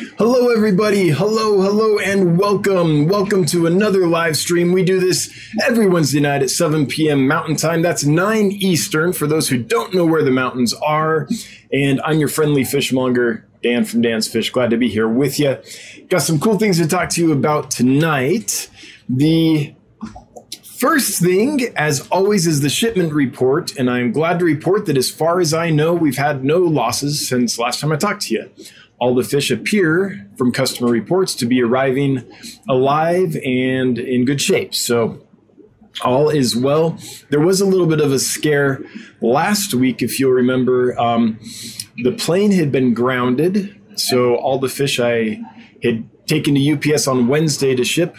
Hello, everybody. Hello, hello, and welcome. Welcome to another live stream. We do this every Wednesday night at 7 p.m. Mountain Time. That's 9 Eastern for those who don't know where the mountains are. And I'm your friendly fishmonger, Dan from Dan's Fish. Glad to be here with you. Got some cool things to talk to you about tonight. The First thing, as always, is the shipment report, and I'm glad to report that as far as I know, we've had no losses since last time I talked to you. All the fish appear, from customer reports, to be arriving alive and in good shape. So, all is well. There was a little bit of a scare last week, if you'll remember. Um, the plane had been grounded, so all the fish I had taken to UPS on Wednesday to ship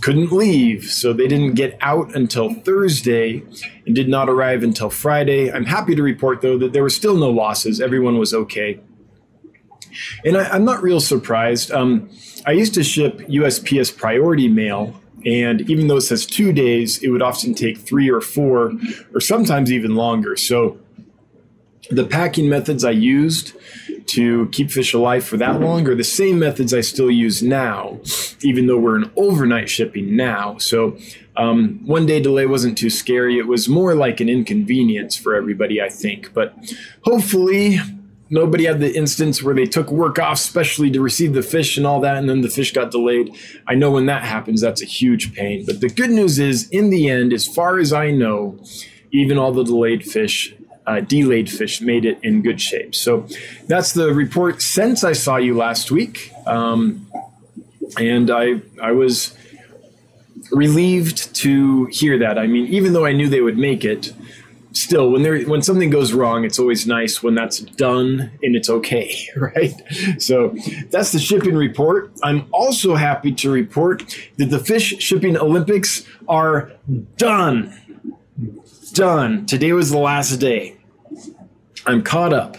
couldn't leave, so they didn't get out until Thursday and did not arrive until Friday. I'm happy to report, though, that there were still no losses. Everyone was okay. And I, am not real surprised. Um, I used to ship USPS priority mail, and even though it says two days, it would often take three or four, or sometimes even longer. So the packing methods I used to keep fish alive for that long are the same methods I still use now, even though we're in overnight shipping now. So um, one day delay wasn't too scary. It was more like an inconvenience for everybody, I think. But hopefully, nobody had the instance where they took work off specially to receive the fish and all that, and then the fish got delayed. I know when that happens, that's a huge pain. But the good news is, in the end, as far as I know, even all the delayed fish uh, delayed fish made it in good shape. So that's the report since I saw you last week. Um, and I, I was relieved to hear that. I mean, even though I knew they would make it, still when there when something goes wrong, it's always nice when that's done and it's okay, right? So that's the shipping report. I'm also happy to report that the fish shipping Olympics are done done. Today was the last day. I'm caught up.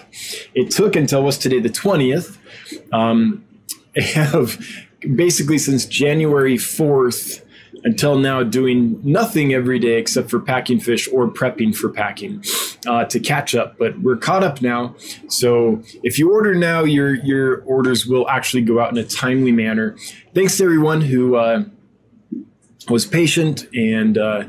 It took until what's today, the 20th. Um, have basically since January 4th until now doing nothing every day except for packing fish or prepping for packing uh, to catch up. But we're caught up now. So if you order now, your your orders will actually go out in a timely manner. Thanks to everyone who uh, was patient and uh,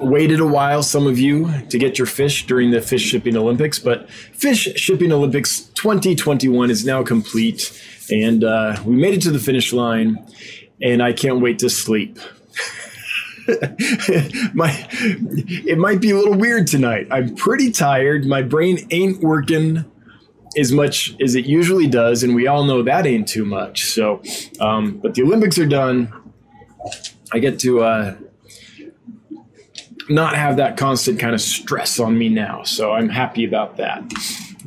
waited a while, some of you, to get your fish during the Fish Shipping Olympics, but Fish Shipping Olympics 2021 is now complete, and uh, we made it to the finish line, and I can't wait to sleep. my it might be a little weird tonight. I'm pretty tired. My brain ain't working as much as it usually does, and we all know that ain't too much. So, um, but the Olympics are done. I get to uh, not have that constant kind of stress on me now. So I'm happy about that.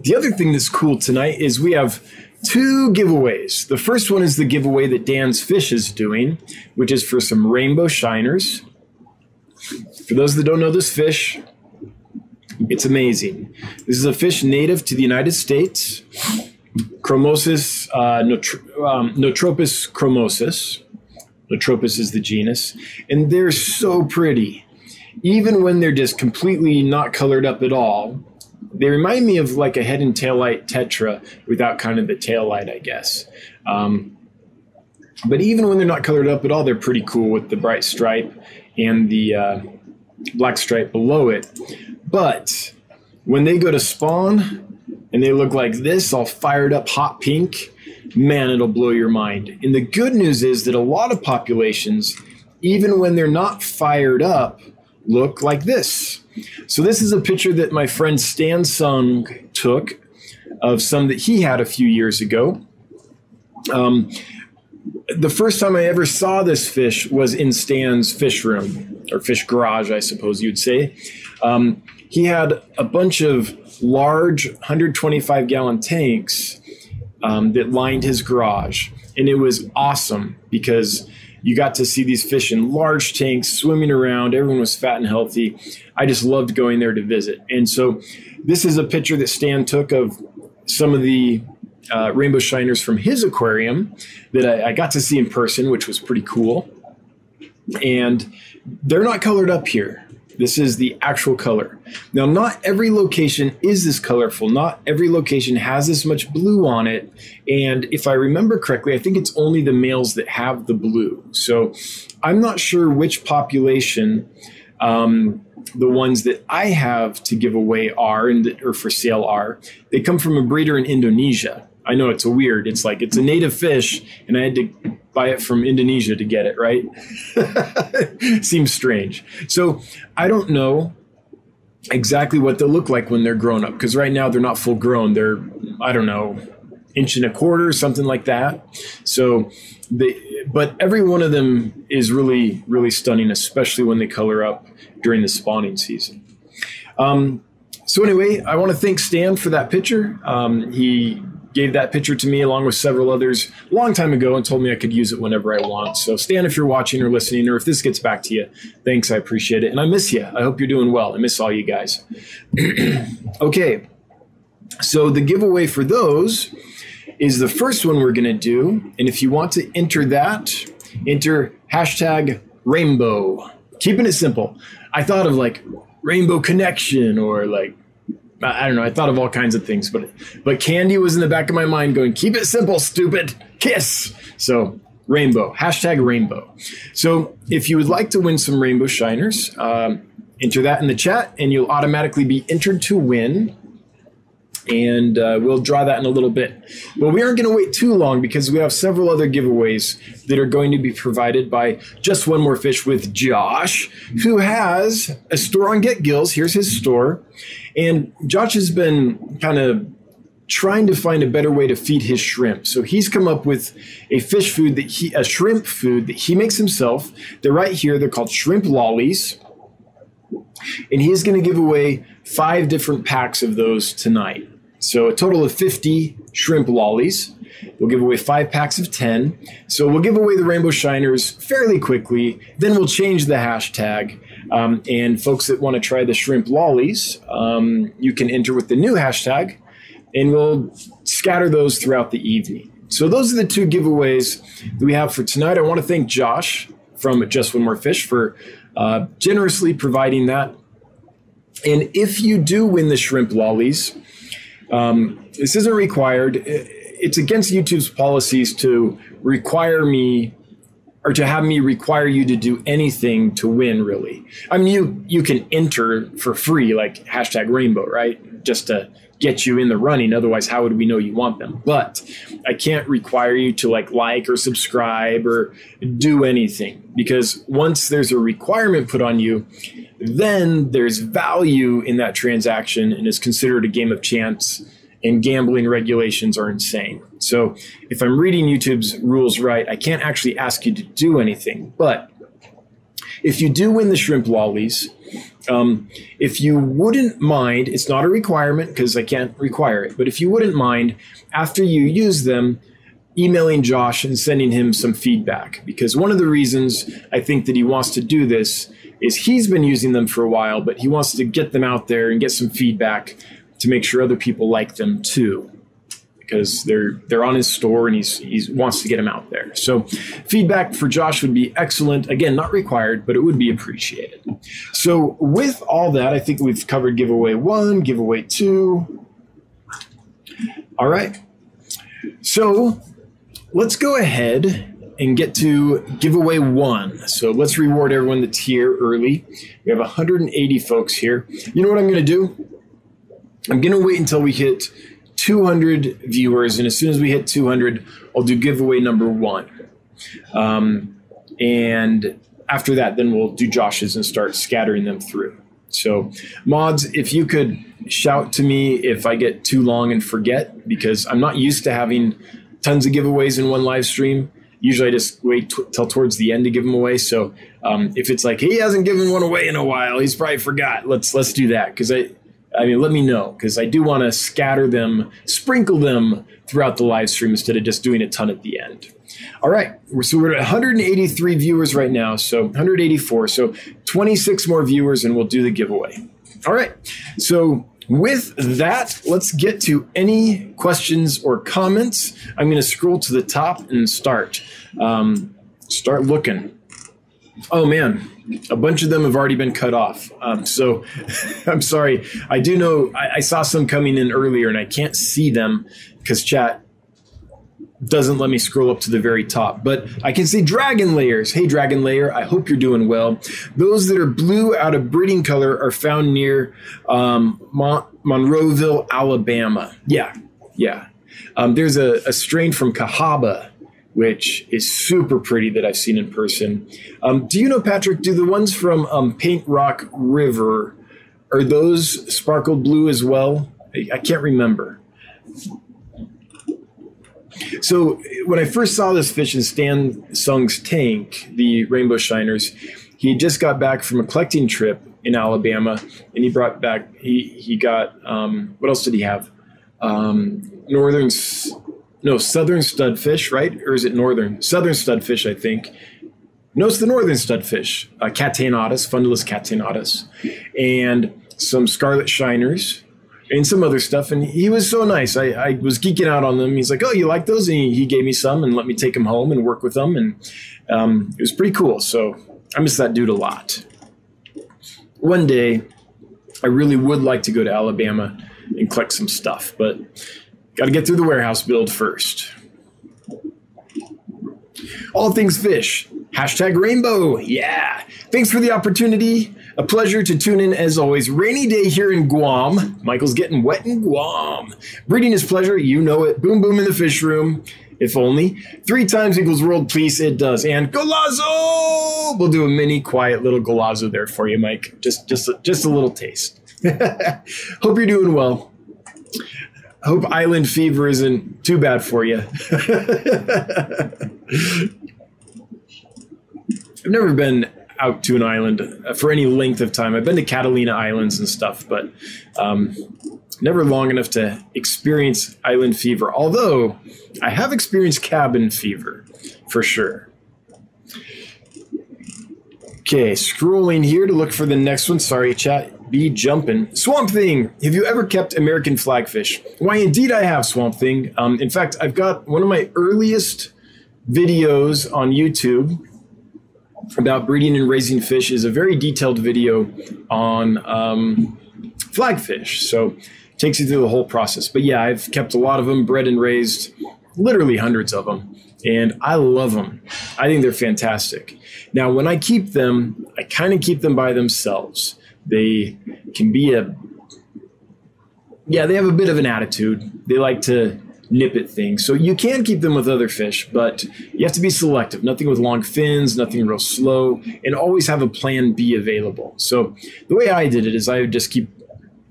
The other thing that's cool tonight is we have two giveaways. The first one is the giveaway that Dan's Fish is doing, which is for some rainbow shiners. For those that don't know this fish, it's amazing. This is a fish native to the United States, Chromosis, uh, um, Notropis chromosus. Notropis is the genus, and they're so pretty even when they're just completely not colored up at all, they remind me of like a head and tail light tetra without kind of the tail light, I guess. Um, but even when they're not colored up at all, they're pretty cool with the bright stripe and the uh, black stripe below it. But when they go to spawn and they look like this, all fired up hot pink, man, it'll blow your mind. And the good news is that a lot of populations, even when they're not fired up, look like this. So this is a picture that my friend Stan Sung took of some that he had a few years ago. Um, the first time I ever saw this fish was in Stan's fish room or fish garage, I suppose you'd say. Um, he had a bunch of large 125 gallon tanks um, that lined his garage, and it was awesome because you got to see these fish in large tanks swimming around. Everyone was fat and healthy. I just loved going there to visit. And so, this is a picture that Stan took of some of the uh, rainbow shiners from his aquarium that I, I got to see in person, which was pretty cool. And they're not colored up here. This is the actual color. Now, not every location is this colorful. Not every location has this much blue on it. And if I remember correctly, I think it's only the males that have the blue. So I'm not sure which population um, the ones that I have to give away are and that are for sale are. They come from a breeder in Indonesia. I know it's a weird. It's like it's a native fish, and I had to buy it from Indonesia to get it, right? Seems strange. So I don't know exactly what they'll look like when they're grown up because right now they're not full grown. They're, I don't know, inch and a quarter, something like that. So they, but every one of them is really, really stunning, especially when they color up during the spawning season. Um, so anyway, I want to thank Stan for that picture. Um, he gave that picture to me along with several others a long time ago and told me I could use it whenever I want. So, Stan, if you're watching or listening, or if this gets back to you, thanks. I appreciate it. And I miss you. I hope you're doing well. I miss all you guys. okay. So, the giveaway for those is the first one we're going to do. And if you want to enter that, enter hashtag rainbow. Keeping it simple. I thought of like rainbow connection or like I don't know. I thought of all kinds of things, but but candy was in the back of my mind, going, "Keep it simple, stupid. Kiss." So rainbow hashtag rainbow. So if you would like to win some rainbow shiners, um, enter that in the chat, and you'll automatically be entered to win and uh, we'll draw that in a little bit. But we aren't going to wait too long because we have several other giveaways that are going to be provided by Just One More Fish with Josh, who has a store on Get Gills. Here's his store. And Josh has been kind of trying to find a better way to feed his shrimp. So he's come up with a fish food that he, a shrimp food that he makes himself. They're right here. They're called shrimp lollies. And he's going to give away five different packs of those tonight. So a total of 50 shrimp lollies. We'll give away five packs of 10. So we'll give away the rainbow shiners fairly quickly. Then we'll change the hashtag. Um, and folks that want to try the shrimp lollies, um, you can enter with the new hashtag and we'll scatter those throughout the evening. So those are the two giveaways that we have for tonight. I want to thank Josh from Just One More Fish for uh, generously providing that. And if you do win the shrimp lollies, um, this isn't required. It's against YouTube's policies to require me or to have me require you to do anything to win really. I mean you you can enter for free like hashtag rainbow right? Just to get you in the running. Otherwise how would we know you want them? But i can't require you to like like or subscribe or do anything because once there's a requirement put on you then there's value in that transaction and is considered a game of chance and gambling regulations are insane. So if I'm reading YouTube's rules right, I can't actually ask you to do anything. But if you do win the shrimp lollies, um, if you wouldn't mind, it's not a requirement because I can't require it, but if you wouldn't mind, after you use them, emailing Josh and sending him some feedback. Because one of the reasons I think that he wants to do this is he's been using them for a while, but he wants to get them out there and get some feedback to make sure other people like them too because they're they're on his store and he's he wants to get them out there. So feedback for Josh would be excellent. Again, not required, but it would be appreciated. So with all that, I think we've covered giveaway one, giveaway two. All right. So let's go ahead and get to giveaway one. So let's reward everyone that's here early. We have 180 folks here. You know what I'm going to do? I'm going to wait until we hit 200 viewers. And as soon as we hit 200, I'll do giveaway number one. Um, and after that, then we'll do Josh's and start scattering them through. So, mods, if you could shout to me if I get too long and forget, because I'm not used to having tons of giveaways in one live stream. Usually, I just wait t- till towards the end to give them away. So, um, if it's like he hasn't given one away in a while, he's probably forgot. Let's let's do that because I I mean, let me know because I do want to scatter them, sprinkle them throughout the live stream instead of just doing a ton at the end. All right, so we're at 183 viewers right now, so 184, so 26 more viewers, and we'll do the giveaway. All right, so with that, let's get to any questions or comments. I'm going to scroll to the top and start. Um, start looking. Oh man, a bunch of them have already been cut off. Um, so I'm sorry. I do know I, I, saw some coming in earlier, and I can't see them because chat doesn't let me scroll up to the very top. But I can see dragon layers. Hey, dragon layer. I hope you're doing well. Those that are blue out of breeding color are found near um, Mon- Monroeville, Alabama. Yeah, yeah. Um, there's a, a strain from Cahaba which is super pretty that I've seen in person. Um, do you know, Patrick, do the ones from um, Paint Rock River, are those sparkled blue as well? I, I can't remember. So when I first saw this fish in Stan Sung's tank, the Rainbow Shiners, he just got back from a collecting trip in Alabama, and he brought back he he got um, what else did he have? Um, northern no southern studfish, right? Or is it northern? Southern studfish, I think. No, it's the northern studfish, uh, Catenatus, Fundulus catenatus, and some scarlet shiners and some other stuff. And he was so nice. I, I was geeking out on them. He's like, "Oh, you like those?" And he, he gave me some and let me take them home and work with them, and um, it was pretty cool. So I miss that dude a lot. One day, I really would like to go to Alabama and collect some stuff, but Got to get through the warehouse build first. All things fish. Hashtag rainbow. Yeah. Thanks for the opportunity. A pleasure to tune in as always. Rainy day here in Guam. Michael's getting wet in Guam. Breeding is pleasure. You know it. Boom, boom in the fish room. If only. Three times equals world peace. It does. And Golazo! We'll do a mini quiet little Golazo there for you, Mike. Just, just, just a little taste. Hope you're doing well hope island fever isn't too bad for you. I've never been out to an island for any length of time. I've been to Catalina Islands and stuff, but um, never long enough to experience island fever. Although I have experienced cabin fever for sure. Okay, scrolling here to look for the next one. Sorry, chat be jumping. Swamp Thing, have you ever kept American flagfish? Why, indeed, I have Swamp Thing. Um, in fact, I've got one of my earliest videos on YouTube about breeding and raising fish is a very detailed video on um, flagfish. So it takes you through the whole process. But yeah, I've kept a lot of them, bred and raised, literally hundreds of them, and I love them. I think they're fantastic. Now, when I keep them, I kind of keep them by themselves. They can be a yeah, they have a bit of an attitude. They like to nip at things. So you can keep them with other fish, but you have to be selective. Nothing with long fins, nothing real slow, and always have a plan B available. So the way I did it is I would just keep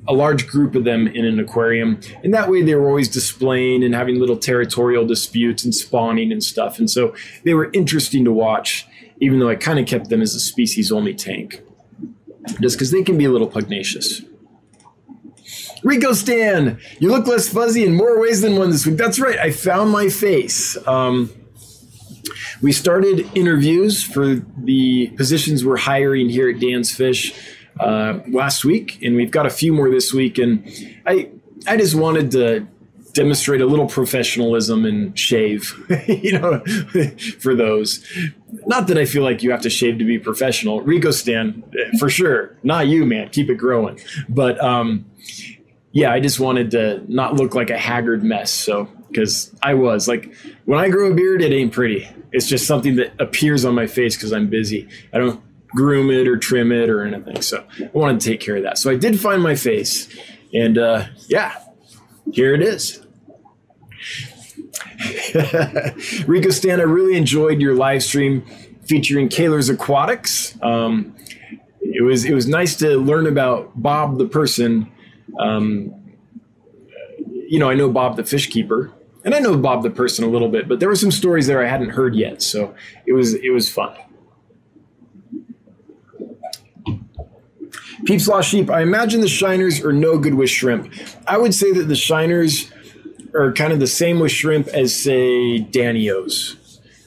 a large group of them in an aquarium, and that way they were always displaying and having little territorial disputes and spawning and stuff. And so they were interesting to watch, even though I kind of kept them as a species only tank just because they can be a little pugnacious. Rico Stan, you look less fuzzy in more ways than one this week. That's right, I found my face. Um, we started interviews for the positions we're hiring here at Dan's Fish uh, last week, and we've got a few more this week. And I, I just wanted to demonstrate a little professionalism and shave, you know, for those. Not that I feel like you have to shave to be professional. Rico Stan, for sure. Not you, man. Keep it growing. But um, yeah, I just wanted to not look like a haggard mess. So, because I was like, when I grow a beard, it ain't pretty. It's just something that appears on my face because I'm busy. I don't groom it or trim it or anything. So I wanted to take care of that. So I did find my face. And uh, yeah, here it is. Rico Stan, I really enjoyed your live stream featuring Kaler's Aquatics. Um, it was it was nice to learn about Bob the person. Um, you know, I know Bob the fish keeper, and I know Bob the person a little bit, but there were some stories there I hadn't heard yet, so it was it was fun. Peeps Lost Sheep. I imagine the shiners are no good with shrimp. I would say that the shiners are kind of the same with shrimp as say danios.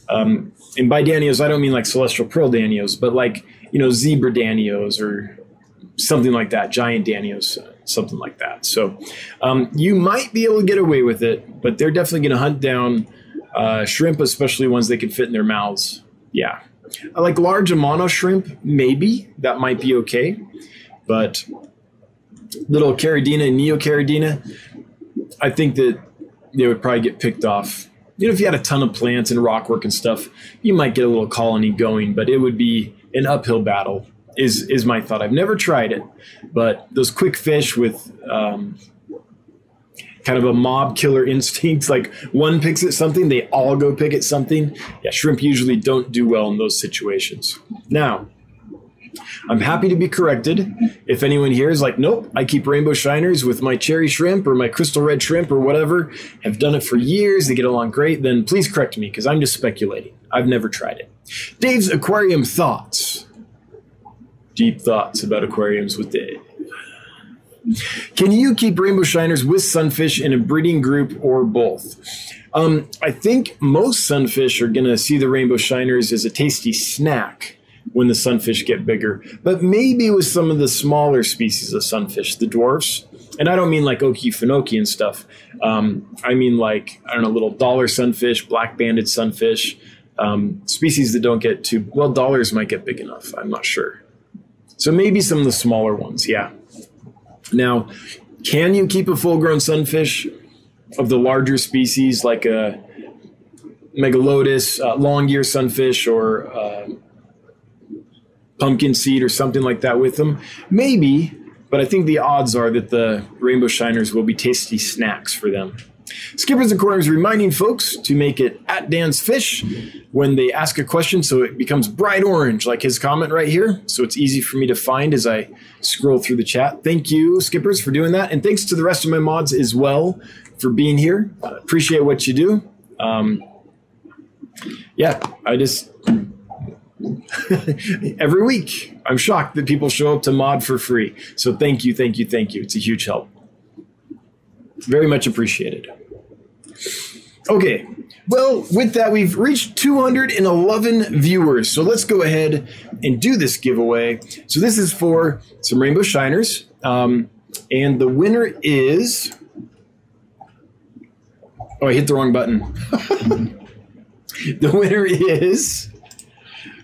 Um, and by danios, I don't mean like celestial pearl danios, but like you know zebra danios or something like that, giant danios, something like that. So um, you might be able to get away with it, but they're definitely going to hunt down uh, shrimp, especially ones they can fit in their mouths. Yeah, I like large Amano shrimp, maybe that might be okay, but little Caridina and Neocaridina, I think that they would probably get picked off. You know, if you had a ton of plants and rockwork and stuff, you might get a little colony going, but it would be an uphill battle. Is is my thought. I've never tried it, but those quick fish with um, kind of a mob killer instinct, like one picks at something, they all go pick at something. Yeah, shrimp usually don't do well in those situations. Now, I'm happy to be corrected. If anyone here is like, nope, I keep rainbow shiners with my cherry shrimp or my crystal red shrimp or whatever, have done it for years, they get along great, then please correct me because I'm just speculating. I've never tried it. Dave's aquarium thoughts. Deep thoughts about aquariums with Dave. Can you keep rainbow shiners with sunfish in a breeding group or both? Um, I think most sunfish are going to see the rainbow shiners as a tasty snack when the sunfish get bigger. But maybe with some of the smaller species of sunfish, the dwarfs, and I don't mean like Okefenokee and stuff. Um, I mean like, I don't know, little dollar sunfish, black banded sunfish, um, species that don't get too, well, dollars might get big enough. I'm not sure. So maybe some of the smaller ones, yeah. Now, can you keep a full grown sunfish of the larger species like a megalotis, uh, long ear sunfish, or uh, pumpkin seed or something like that with them? Maybe, but I think the odds are that the rainbow shiners will be tasty snacks for them. Skippers and Corners reminding folks to make it at Dan's Fish when they ask a question so it becomes bright orange, like his comment right here. So it's easy for me to find as I scroll through the chat. Thank you, Skippers, for doing that. And thanks to the rest of my mods as well for being here. Uh, appreciate what you do. Um, yeah, I just every week. I'm shocked that people show up to mod for free. So thank you, thank you, thank you. It's a huge help. Very much appreciated. Okay, well, with that, we've reached 211 viewers. So let's go ahead and do this giveaway. So this is for some Rainbow Shiners. Um, and the winner is. Oh, I hit the wrong button. the winner is.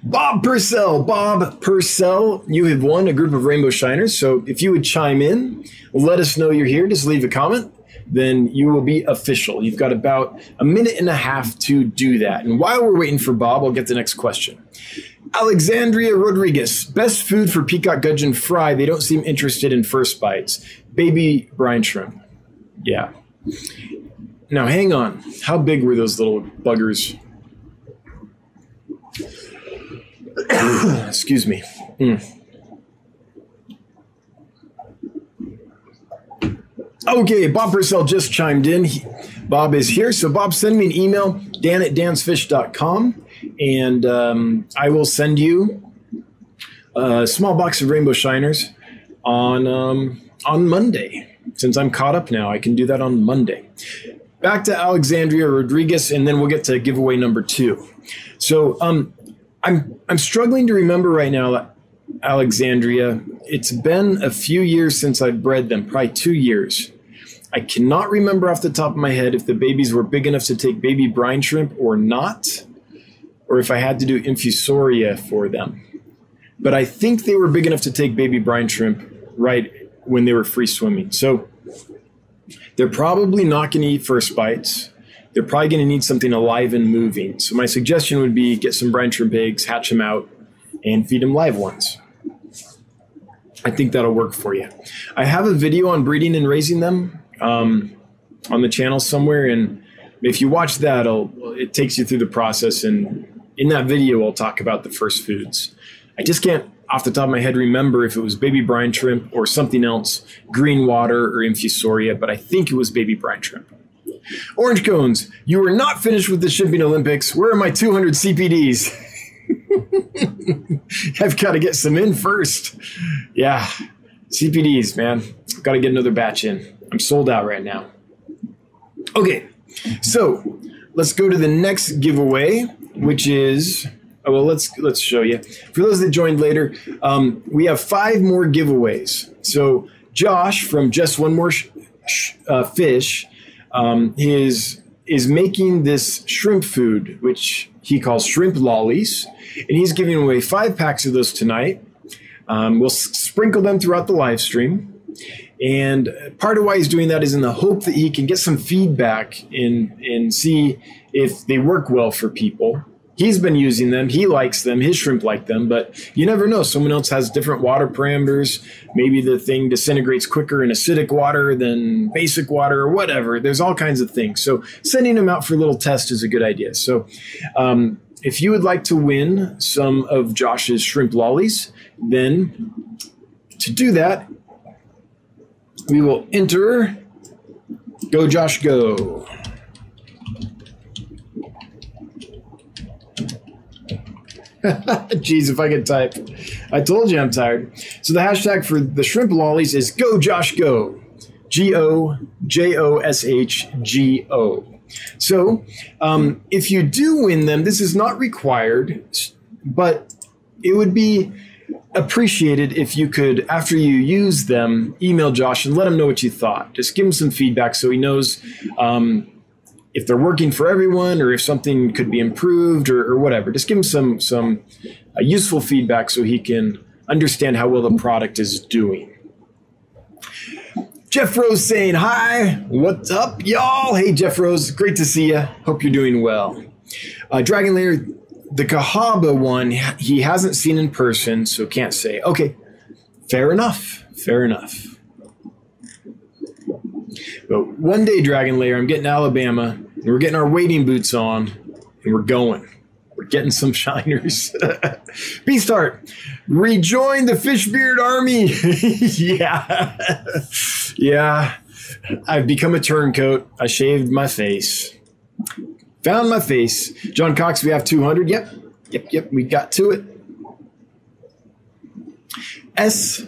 Bob Purcell. Bob Purcell, you have won a group of Rainbow Shiners. So if you would chime in, let us know you're here. Just leave a comment. Then you will be official. You've got about a minute and a half to do that. And while we're waiting for Bob, I'll get the next question. Alexandria Rodriguez, best food for peacock gudgeon fry. They don't seem interested in first bites. Baby brine shrimp. Yeah. Now hang on. How big were those little buggers? Excuse me. Mm. Okay, Bob Purcell just chimed in. He, Bob is here. So, Bob, send me an email, dan at dansfish.com, and um, I will send you a small box of rainbow shiners on, um, on Monday. Since I'm caught up now, I can do that on Monday. Back to Alexandria Rodriguez, and then we'll get to giveaway number two. So, um, I'm I'm struggling to remember right now, Alexandria. It's been a few years since I've bred them, probably two years. I cannot remember off the top of my head if the babies were big enough to take baby brine shrimp or not, or if I had to do infusoria for them. But I think they were big enough to take baby brine shrimp right when they were free swimming. So they're probably not going to eat first bites they're probably going to need something alive and moving. So my suggestion would be get some shrimp eggs, hatch them out, and feed them live ones. I think that'll work for you. I have a video on breeding and raising them um, on the channel somewhere, and if you watch that, it takes you through the process. And in that video, I'll talk about the first foods. I just can't, off the top of my head, remember if it was baby brine shrimp or something else, green water or infusoria, but I think it was baby brine shrimp. Orange cones, you are not finished with the shipping Olympics. Where are my 200 CPDs? I've got to get some in first. Yeah, CPDs, man. Got to get another batch in. I'm sold out right now. Okay, so let's go to the next giveaway, which is oh, well. Let's let's show you. For those that joined later, um, we have five more giveaways. So Josh from Just One More sh- sh- uh, Fish um, his is making this shrimp food, which he calls shrimp lollies, and he's giving away five packs of those tonight. Um, we'll s- sprinkle them throughout the live stream. And part of why he's doing that is in the hope that he can get some feedback and and see if they work well for people. He's been using them. He likes them. His shrimp like them, but you never know. Someone else has different water parameters. Maybe the thing disintegrates quicker in acidic water than basic water or whatever. There's all kinds of things. So sending them out for a little test is a good idea. So um, if you would like to win some of Josh's shrimp lollies, then to do that, we will enter Go Josh Go. Jeez, if I could type. I told you I'm tired. So the hashtag for the shrimp lollies is Go Josh Go. G O J O S H G O. So um, if you do win them, this is not required, but it would be appreciated if you could, after you use them, email Josh and let him know what you thought. Just give him some feedback so he knows um, if they're working for everyone or if something could be improved or, or whatever. Just give him some some uh, useful feedback so he can understand how well the product is doing. Jeff Rose saying hi. What's up, y'all? Hey, Jeff Rose, great to see you. Hope you're doing well. Uh, Dragon Lair, the Cahaba one, he hasn't seen in person, so can't say. Okay, fair enough. Fair enough. But one day, Dragon Lair, I'm getting Alabama, and we're getting our wading boots on, and we're going. We're getting some shiners. Beast Heart, rejoin the Fishbeard Army. yeah. yeah. I've become a turncoat. I shaved my face. Found my face. John Cox, we have 200. Yep. Yep. Yep. We got to it. S.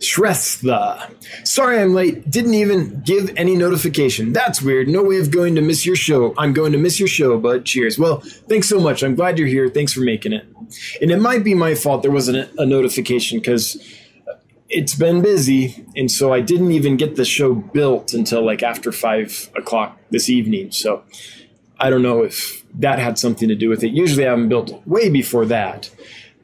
Shrestha. Sorry I'm late. Didn't even give any notification. That's weird. No way of going to miss your show. I'm going to miss your show, but Cheers. Well, thanks so much. I'm glad you're here. Thanks for making it. And it might be my fault there wasn't a notification because it's been busy. And so I didn't even get the show built until like after five o'clock this evening. So I don't know if that had something to do with it. Usually I haven't built way before that.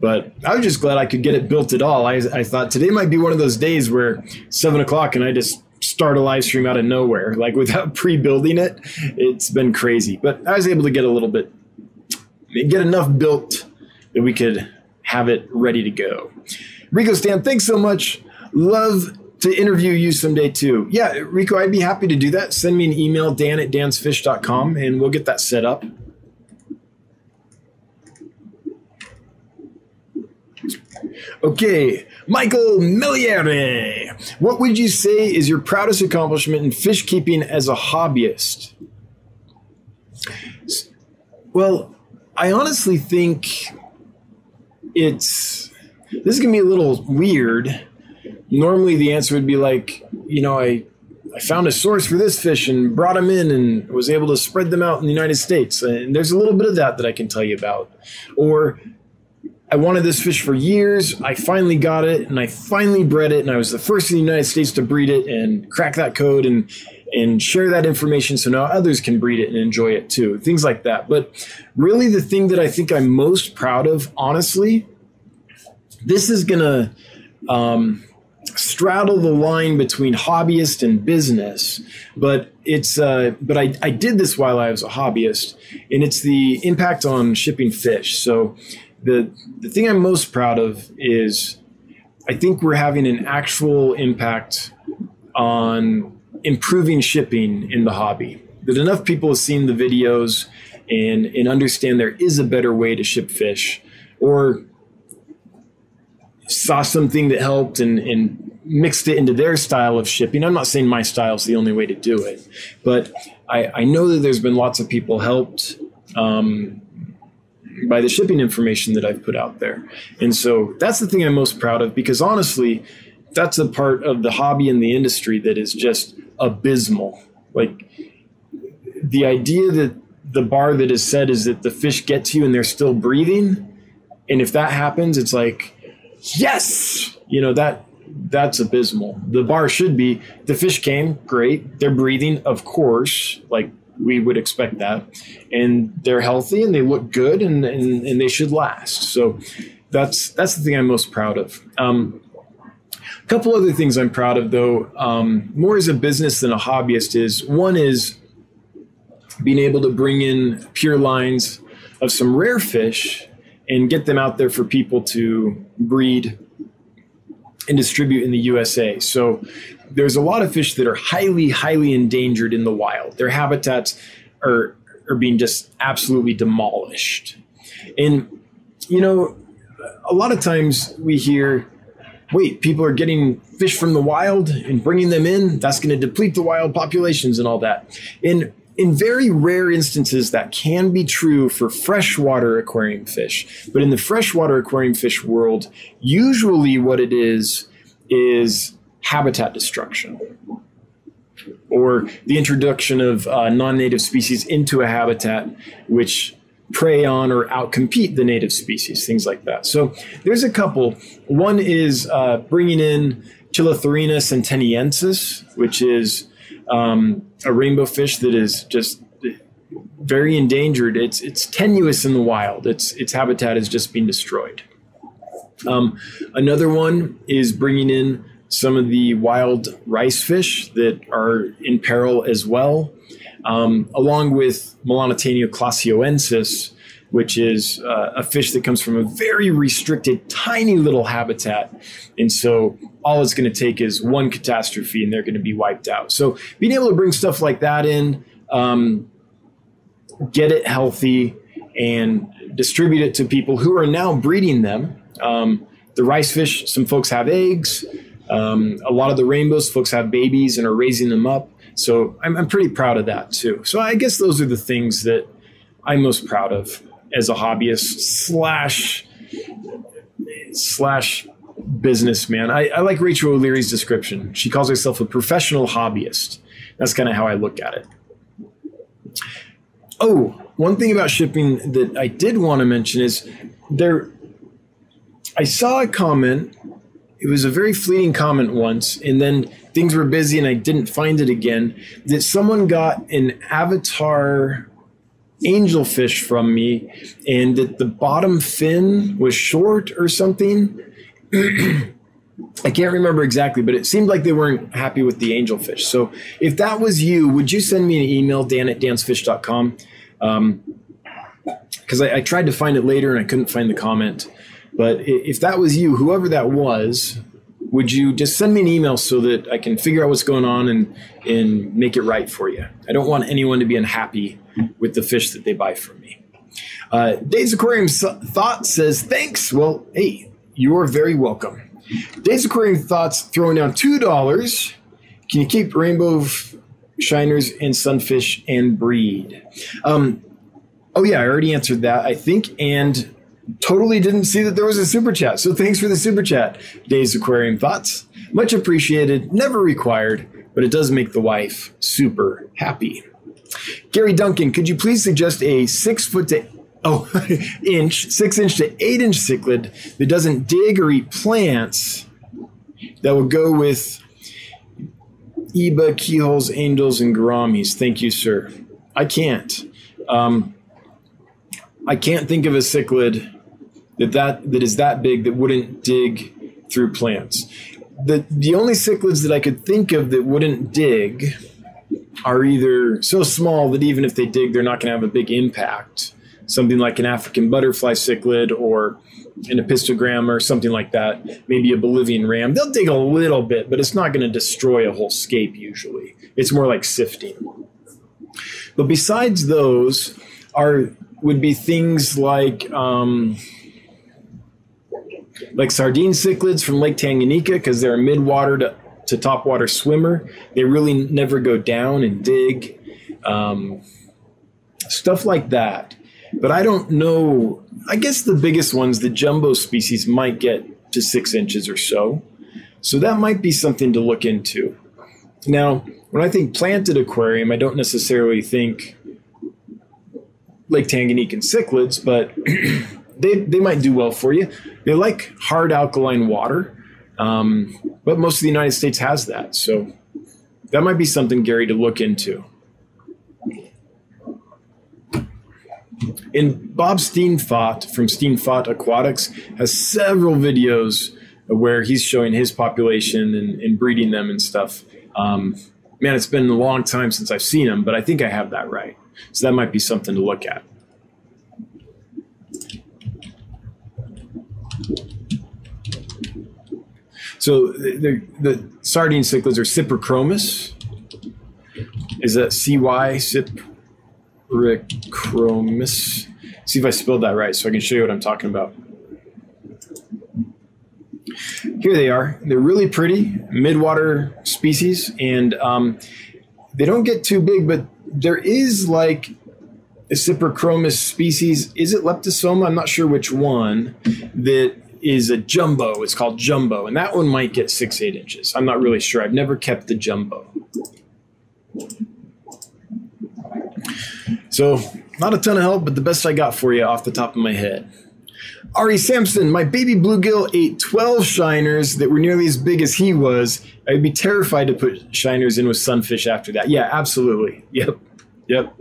But I was just glad I could get it built at all. I, I thought today might be one of those days where seven o'clock and I just start a live stream out of nowhere, like without pre-building it. It's been crazy, but I was able to get a little bit, get enough built that we could have it ready to go. Rico Stan, thanks so much. Love to interview you someday too. Yeah, Rico, I'd be happy to do that. Send me an email, dan at dansfish.com, and we'll get that set up. Okay, Michael Milliere. What would you say is your proudest accomplishment in fish keeping as a hobbyist? Well, I honestly think it's this is gonna be a little weird. Normally, the answer would be like, you know, I I found a source for this fish and brought them in and was able to spread them out in the United States. And there's a little bit of that that I can tell you about. Or I wanted this fish for years. I finally got it and I finally bred it. And I was the first in the United States to breed it and crack that code and, and share that information so now others can breed it and enjoy it too. Things like that. But really, the thing that I think I'm most proud of, honestly, this is going to um, straddle the line between hobbyist and business. But it's uh, but I, I did this while I was a hobbyist, and it's the impact on shipping fish. So the the thing I'm most proud of is I think we're having an actual impact on improving shipping in the hobby. That enough people have seen the videos and and understand there is a better way to ship fish, or saw something that helped and, and mixed it into their style of shipping. I'm not saying my style is the only way to do it, but I, I know that there's been lots of people helped um, by the shipping information that I've put out there. And so that's the thing I'm most proud of because honestly, that's a part of the hobby and the industry that is just abysmal. Like the idea that the bar that is set is that the fish get to you and they're still breathing. And if that happens, it's like, yes, you know, that that's abysmal. The bar should be the fish came, great. They're breathing, of course, like we would expect that. And they're healthy and they look good and, and, and they should last. So that's that's the thing I'm most proud of. Um, a couple other things I'm proud of, though, um, more as a business than a hobbyist, is one is being able to bring in pure lines of some rare fish and get them out there for people to breed and distribute in the USA. So there's a lot of fish that are highly, highly endangered in the wild. Their habitats are are being just absolutely demolished. And you know, a lot of times we hear, wait, people are getting fish from the wild and bringing them in. That's going to deplete the wild populations and all that. And in very rare instances, that can be true for freshwater aquarium fish. But in the freshwater aquarium fish world, usually what it is is habitat destruction or the introduction of uh, non native species into a habitat which prey on or outcompete the native species, things like that. So there's a couple. One is uh, bringing in Chilatherina sentaniensis, which is um, a rainbow fish that is just very endangered. It's it's tenuous in the wild. Its its habitat is just being destroyed. Um, another one is bringing in some of the wild rice fish that are in peril as well, um, along with Melanotaenia clasioensis, which is uh, a fish that comes from a very restricted, tiny little habitat. And so all it's going to take is one catastrophe and they're going to be wiped out. So being able to bring stuff like that in, um, get it healthy, and distribute it to people who are now breeding them. Um, the rice fish, some folks have eggs. Um, a lot of the rainbows, folks have babies and are raising them up. So I'm, I'm pretty proud of that too. So I guess those are the things that I'm most proud of as a hobbyist slash slash businessman. I, I like Rachel O'Leary's description. She calls herself a professional hobbyist. That's kind of how I look at it. Oh, one thing about shipping that I did want to mention is there. I saw a comment. It was a very fleeting comment once, and then things were busy and I didn't find it again. That someone got an avatar angelfish from me and that the bottom fin was short or something. I can't remember exactly, but it seemed like they weren't happy with the angelfish. So if that was you, would you send me an email, dan at dansfish.com? Because um, I, I, tried to find it later and I couldn't find the comment. But if that was you, whoever that was, would you just send me an email so that I can figure out what's going on and, and make it right for you? I don't want anyone to be unhappy with the fish that they buy from me. Uh, Dave's Aquarium Thought says, thanks. Well, hey, you're very welcome. Dave's Aquarium Thoughts throwing down $2. Can you keep rainbow shiners and sunfish and breed? Um, oh, yeah, I already answered that, I think. And totally didn't see that there was a super chat. So thanks for the super chat, Dave's Aquarium Thoughts. Much appreciated, never required, but it does make the wife super happy. Gary Duncan, could you please suggest a six foot to oh inch, six inch to eight inch cichlid that doesn't dig or eat plants that will go with Eba, keyholes, angels, and gouramis? Thank you, sir. I can't. Um, I can't think of a cichlid that, that that is that big that wouldn't dig through plants. The the only cichlids that I could think of that wouldn't dig are either so small that even if they dig, they're not going to have a big impact. Something like an African butterfly cichlid or an epistogram or something like that, maybe a Bolivian ram. They'll dig a little bit, but it's not going to destroy a whole scape usually. It's more like sifting. But besides those, are would be things like um, like sardine cichlids from Lake Tanganyika because they're a midwater to to top water swimmer. They really never go down and dig. Um, stuff like that. But I don't know. I guess the biggest ones, the jumbo species, might get to six inches or so. So that might be something to look into. Now, when I think planted aquarium, I don't necessarily think Lake Tanganyika and cichlids, but they, they might do well for you. They like hard alkaline water. Um, but most of the United States has that. So that might be something, Gary, to look into. And Bob Steenfot from Steenfot Aquatics has several videos where he's showing his population and, and breeding them and stuff. Um, man, it's been a long time since I've seen him, but I think I have that right. So that might be something to look at. So the, the sardine cichlids are Cyprichromis. Is that CY Cyprichromis? See if I spelled that right so I can show you what I'm talking about. Here they are. They're really pretty, midwater species, and um, they don't get too big, but there is like a Cyprichromis species. Is it Leptosoma? I'm not sure which one that is a jumbo. It's called jumbo, and that one might get six, eight inches. I'm not really sure. I've never kept the jumbo. So, not a ton of help, but the best I got for you off the top of my head. Ari Sampson, my baby bluegill ate 12 shiners that were nearly as big as he was. I'd be terrified to put shiners in with sunfish after that. Yeah, absolutely. Yep. Yep.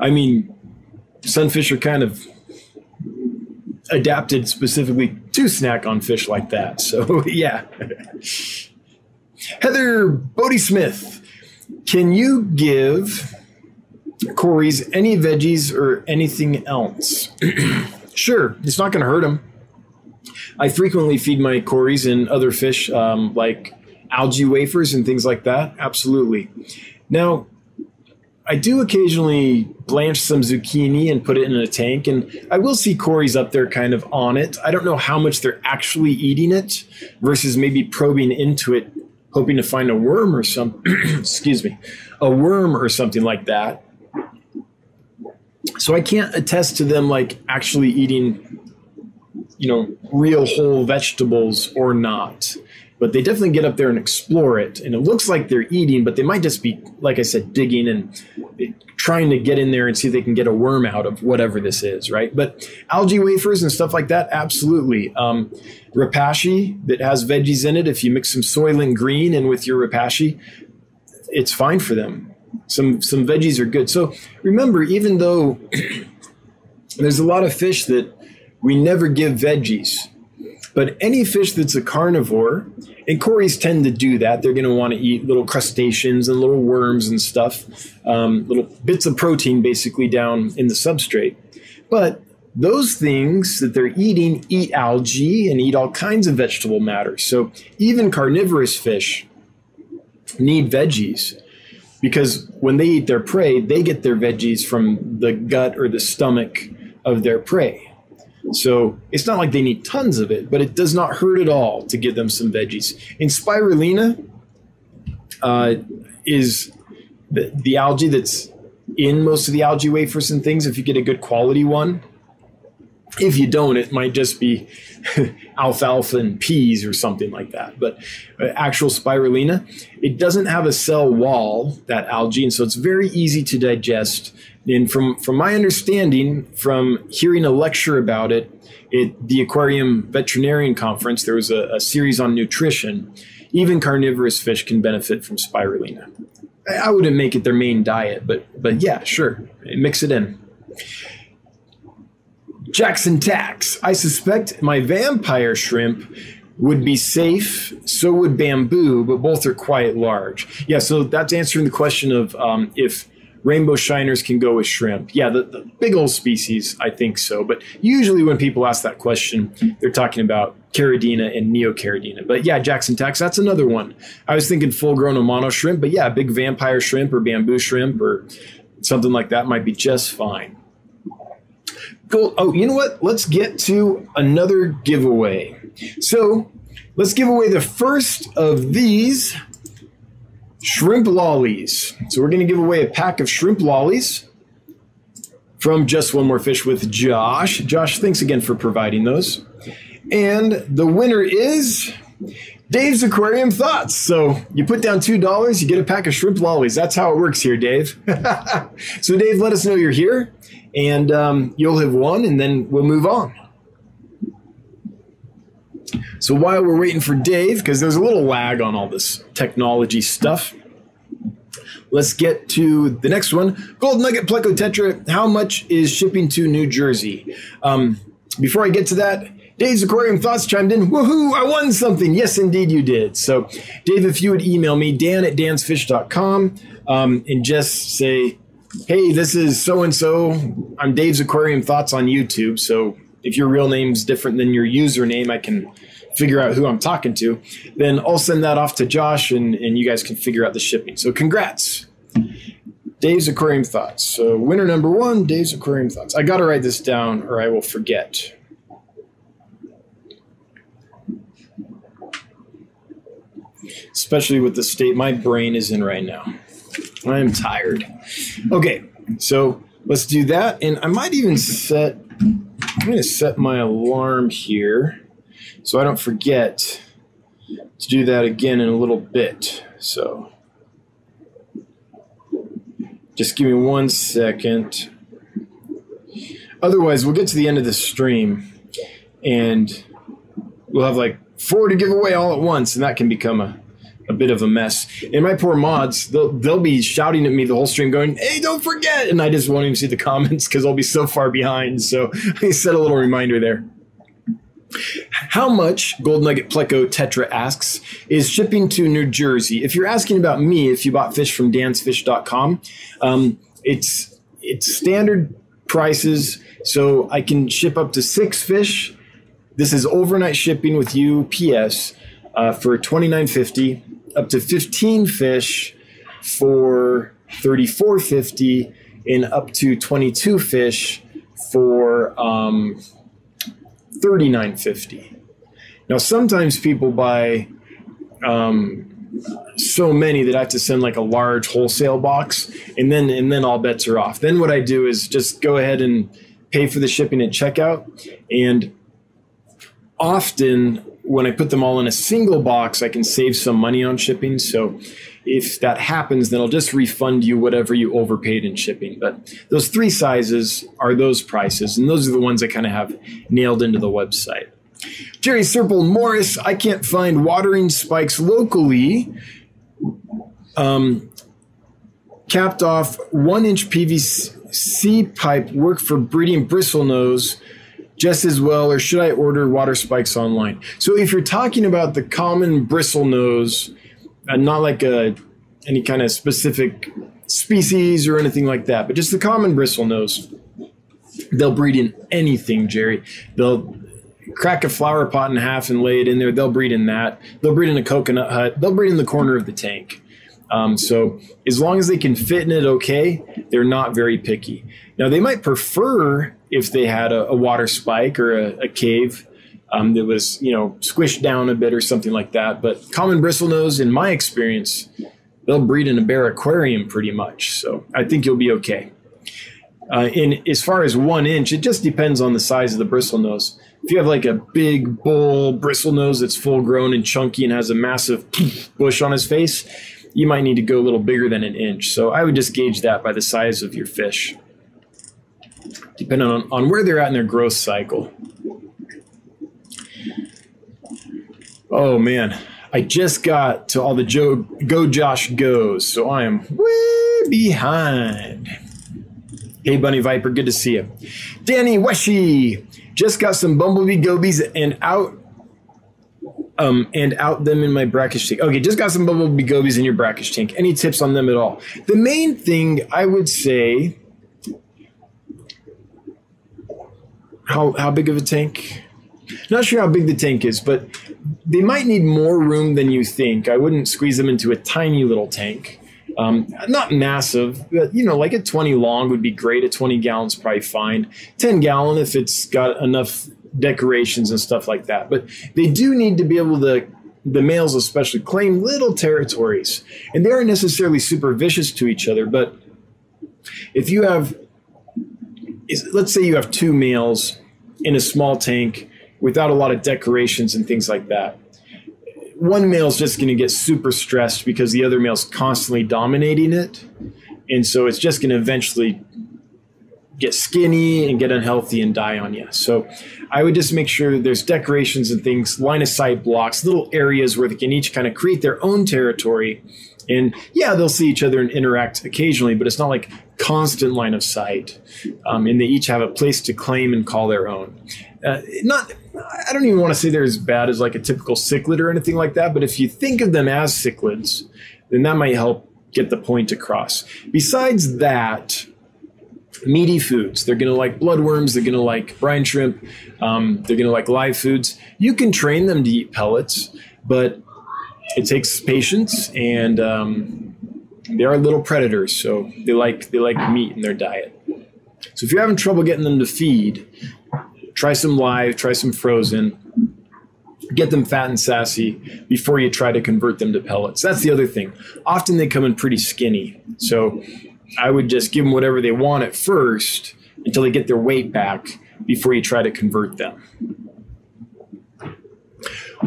I mean, sunfish are kind of adapted specifically to snack on fish like that. So, yeah. Heather Bodie Smith, can you give Corey's any veggies or anything else? sure, it's not going to hurt them. I frequently feed my Corys and other fish um, like algae wafers and things like that. Absolutely. Now, I do occasionally blanch some zucchini and put it in a tank, and I will see Corys up there kind of on it. I don't know how much they're actually eating it versus maybe probing into it, hoping to find a worm or some, excuse me, a worm or something like that. So I can't attest to them like actually eating, you know, real whole vegetables or not but they definitely get up there and explore it. And it looks like they're eating, but they might just be, like I said, digging and trying to get in there and see if they can get a worm out of whatever this is, right? But algae wafers and stuff like that, absolutely. Um, Repashy that has veggies in it, if you mix some Soilent Green in with your Repashy, it's fine for them. Some some veggies are good. So remember, even though there's a lot of fish that we never give veggies, but any fish that's a carnivore, and Corys tend to do that, they're going to want to eat little crustaceans and little worms and stuff, um, little bits of protein basically down in the substrate. But those things that they're eating eat algae and eat all kinds of vegetable matter. So even carnivorous fish need veggies because when they eat their prey, they get their veggies from the gut or the stomach of their prey. So it's not like they need tons of it, but it does not hurt at all to give them some veggies. And spirulina uh, is the, the algae that's in most of the algae wafers and things. If you get a good quality one, if you don't, it might just be alfalfa and peas or something like that. But uh, actual spirulina, it doesn't have a cell wall, that algae, and so it's very easy to digest and from from my understanding, from hearing a lecture about it at the Aquarium Veterinarian Conference, there was a, a series on nutrition. Even carnivorous fish can benefit from spirulina. I wouldn't make it their main diet, but but yeah, sure, mix it in. Jackson Tax. I suspect my vampire shrimp would be safe. So would bamboo, but both are quite large. Yeah, so that's answering the question of um, if rainbow shiners can go with shrimp. Yeah, the, the, big old species, I think so. But usually when people ask that question, they're talking about Caridina and Neocaridina. But yeah, Jackson Tax, that's another one. I was thinking full grown Amano shrimp, but yeah, big vampire shrimp or bamboo shrimp or something like that might be just fine. Cool. Oh, you know what? Let's get to another giveaway. So let's give away the first of these shrimp lollies. So we're going to give away a pack of shrimp lollies from Just One More Fish with Josh. Josh, thanks again for providing those. And the winner is Dave's Aquarium Thoughts. So you put down $2, you get a pack of shrimp lollies. That's how it works here, Dave. so, Dave, let us know you're here, and um, you'll have won, and then we'll move on. So while we're waiting for Dave, because there's a little lag on all this technology stuff, let's get to the next one. Gold Nugget Pleco Tetra. How much is shipping to New Jersey? Um, before I get to that, Dave's Aquarium Thoughts chimed in. Woohoo, I won something. Yes, indeed, you did. So, Dave, if you would email me, dan at dansfish.com, um, and just say, hey, this is so and so. I'm Dave's Aquarium Thoughts on YouTube. So, if your real name's different than your username, I can figure out who I'm talking to. Then I'll send that off to Josh and, and you guys can figure out the shipping. So, congrats. Dave's Aquarium Thoughts. So, winner number one, Dave's Aquarium Thoughts. I got to write this down or I will forget. especially with the state my brain is in right now. I am tired. Okay, so let's do that. And I might even set, I'm to set my alarm here so I don't forget to do that again in a little bit. So just give me one second. Otherwise, we'll get to the end of the stream and we'll have like four to give away all at once, and that can become a a bit of a mess. And my poor mods, they'll they'll be shouting at me the whole stream, going, "Hey, don't forget!" And I just won't even see the comments because I'll be so far behind. So I set a little reminder there. How much Gold Nugget Pleco Tetra asks is shipping to New Jersey? If you're asking about me, if you bought fish from dansfish.com, um, it's it's standard prices. So I can ship up to six fish. This is overnight shipping with UPS uh, for twenty nine fifty up to 15 fish for 34.50 and up to 22 fish for um, 39.50 now sometimes people buy um, so many that I have to send like a large wholesale box, and then and then all bets are off. Then what I do is just go ahead and pay for the shipping at checkout, and often when I put them all in a single box, I can save some money on shipping. So if that happens, then I'll just refund you whatever you overpaid in shipping. But those three sizes are those prices, and those are the ones I kind of have nailed into the website. Jerry Serple Morris, I can't find watering spikes locally. Um, capped off one inch PVC pipe work for breeding bristlenose just as well, or should I order water spikes online? So if you're talking about the common bristle nose, uh, not like a any kind of specific species or anything like that, but just the common bristle nose, they'll breed in anything, Jerry. They'll crack a flower pot in half and lay it in there. They'll breed in that. They'll breed in a coconut hut. They'll breed in the corner of the tank. Um, so as long as they can fit in it okay, they're not very picky. Now they might prefer if they had a, a water spike or a, a cave um, that was you know squished down a bit or something like that. But common bristlenose, in my experience, they'll breed in a bare aquarium pretty much. So I think you'll be okay. Uh, in as far as one inch, it just depends on the size of the bristlenose. If you have like a big bull bristlenose that's full grown and chunky and has a massive bush on his face, you might need to go a little bigger than an inch. So I would just gauge that by the size of your fish depending on, on where they're at in their growth cycle. Oh man, I just got to all the Joe Go Josh goes, so I am way behind. Hey Bunny Viper, good to see you. Danny Weshi just got some bumblebee gobies and out um, and out them in my brackish tank. Okay, just got some bubble gobies in your brackish tank. Any tips on them at all? The main thing I would say how how big of a tank? Not sure how big the tank is, but they might need more room than you think. I wouldn't squeeze them into a tiny little tank. Um, not massive, but you know, like a 20 long would be great. A 20 gallons probably fine. 10 gallon if it's got enough decorations and stuff like that. But they do need to be able to, the males especially, claim little territories. And they aren't necessarily super vicious to each other, but if you have let's say you have two males in a small tank without a lot of decorations and things like that. One male is just going to get super stressed because the other male's constantly dominating it. And so it's just going to eventually get skinny and get unhealthy and die on you. So I would just make sure there's decorations and things, line of sight blocks, little areas where they can each kind of create their own territory And yeah, they'll see each other and interact occasionally, but it's not like constant line of sight. Um, and they each have a place to claim and call their own. Uh, not, I don't even want to say they're as bad as like a typical cichlid or anything like that, but if you think of them as cichlids, then that might help get the point across. Besides that, meaty foods. They're going to like bloodworms. They're going to like brine shrimp. Um, they're going to like live foods. You can train them to eat pellets, but it takes patience, and um, they are little predators. So they like they like meat in their diet. So if you're having trouble getting them to feed, try some live, try some frozen. Get them fat and sassy before you try to convert them to pellets. That's the other thing. Often they come in pretty skinny. So I would just give them whatever they want at first until they get their weight back before you try to convert them.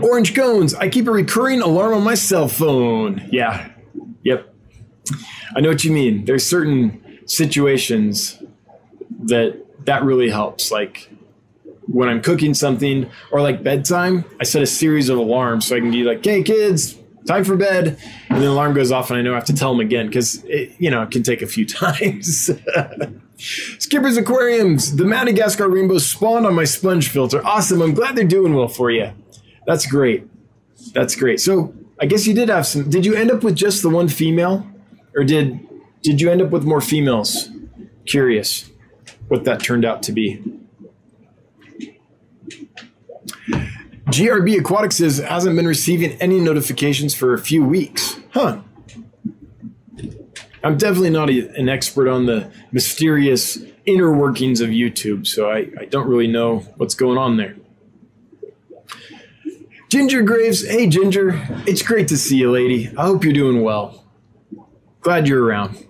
Orange cones. I keep a recurring alarm on my cell phone. Yeah. Yep. I know what you mean. There's certain situations that that really helps. Like when I'm cooking something or like bedtime, I set a series of alarms so I can be like, "Hey kids, time for bed," and the alarm goes off, and I know I have to tell them again because you know it can take a few times. Skipper's Aquariums, the Madagascar rainbow spawned on my sponge filter. Awesome! I'm glad they're doing well for you. That's great. That's great. So I guess you did have some. Did you end up with just the one female, or did did you end up with more females? Curious what that turned out to be. GRB Aquatics says hasn't been receiving any notifications for a few weeks. Huh. I'm definitely not a, an expert on the mysterious inner workings of YouTube, so I, I don't really know what's going on there. Ginger Graves, hey Ginger, it's great to see you, lady. I hope you're doing well. Glad you're around.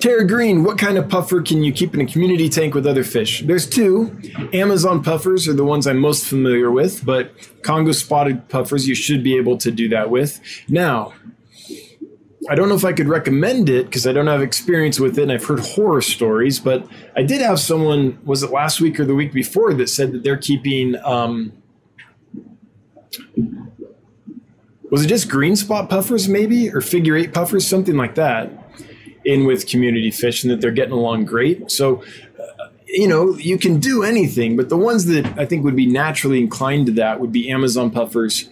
Tara Green, what kind of puffer can you keep in a community tank with other fish? There's two. Amazon puffers are the ones I'm most familiar with, but Congo spotted puffers you should be able to do that with. Now, I don't know if I could recommend it because I don't have experience with it and I've heard horror stories, but I did have someone, was it last week or the week before, that said that they're keeping um, was it just green spot puffers maybe or figure eight puffers something like that in with community fish and that they're getting along great so uh, you know you can do anything but the ones that i think would be naturally inclined to that would be amazon puffers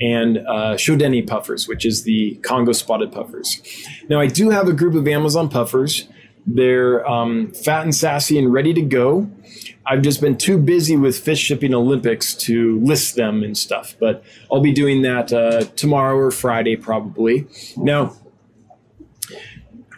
and uh, Schoutedeni puffers, which is the Congo spotted puffers. Now, I do have a group of Amazon puffers. They're um, fat and sassy and ready to go. I've just been too busy with Fish Shipping Olympics to list them and stuff, but I'll be doing that uh, tomorrow or Friday probably. Now,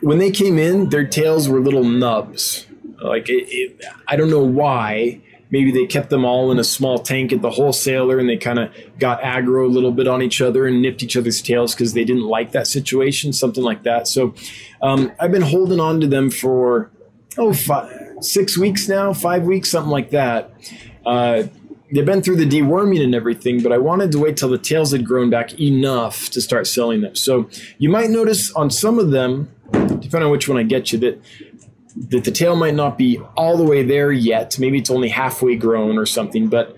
when they came in, their tails were little nubs. Like it, it, I don't know why. Maybe they kept them all in a small tank at the wholesaler, and they kind of got aggro a little bit on each other and nipped each other's tails because they didn't like that situation, something like that. So um, I've been holding on to them for oh five six weeks now, five weeks, something like that. Uh, they've been through the deworming and everything, but I wanted to wait till the tails had grown back enough to start selling them. So you might notice on some of them, depending on which one I get you, that that the tail might not be all the way there yet. Maybe it's only halfway grown or something, but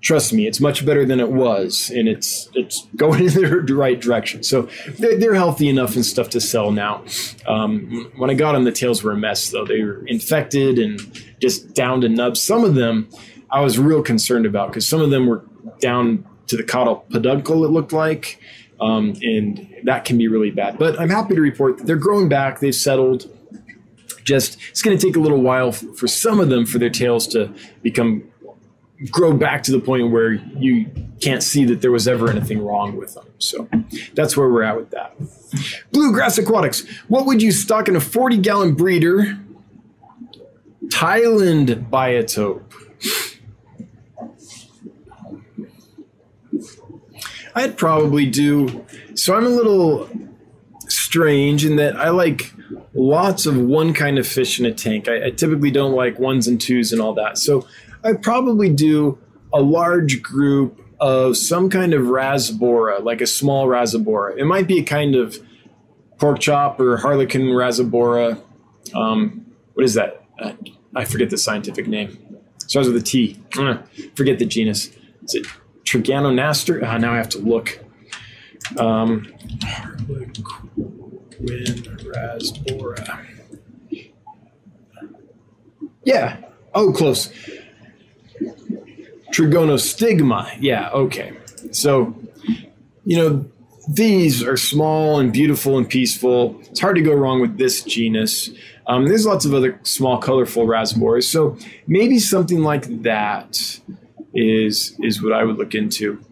trust me, it's much better than it was, and it's it's going in the right direction. So they're, they're healthy enough and stuff to sell now. Um, when I got them, the tails were a mess, though. They were infected and just down to nubs. Some of them I was real concerned about because some of them were down to the caudal peduncle. It looked like. Um, and that can be really bad. But I'm happy to report that they're growing back. They've settled. Just it's going to take a little while for some of them for their tails to become grow back to the point where you can't see that there was ever anything wrong with them. So that's where we're at with that. Bluegrass Aquatics. What would you stock in a 40 gallon breeder? Thailand biotope. I'd probably do. So I'm a little strange in that I like lots of one kind of fish in a tank. I, I typically don't like ones and twos and all that. So I'd probably do a large group of some kind of rasbora, like a small rasbora. It might be a kind of pork chop or harlequin rasbora. Um, what is that? Uh, I forget the scientific name. Starts with a T. Uh, forget the genus. Is it Triganonaster? Uh, now I have to look. Um, Harlequin rasbora. Yeah. Oh, close. Trigonostigma. Yeah. Okay. So, you know, these are small and beautiful and peaceful. It's hard to go wrong with this genus. Um, there's lots of other small, colorful rasboras. So maybe something like that is is what I would look into.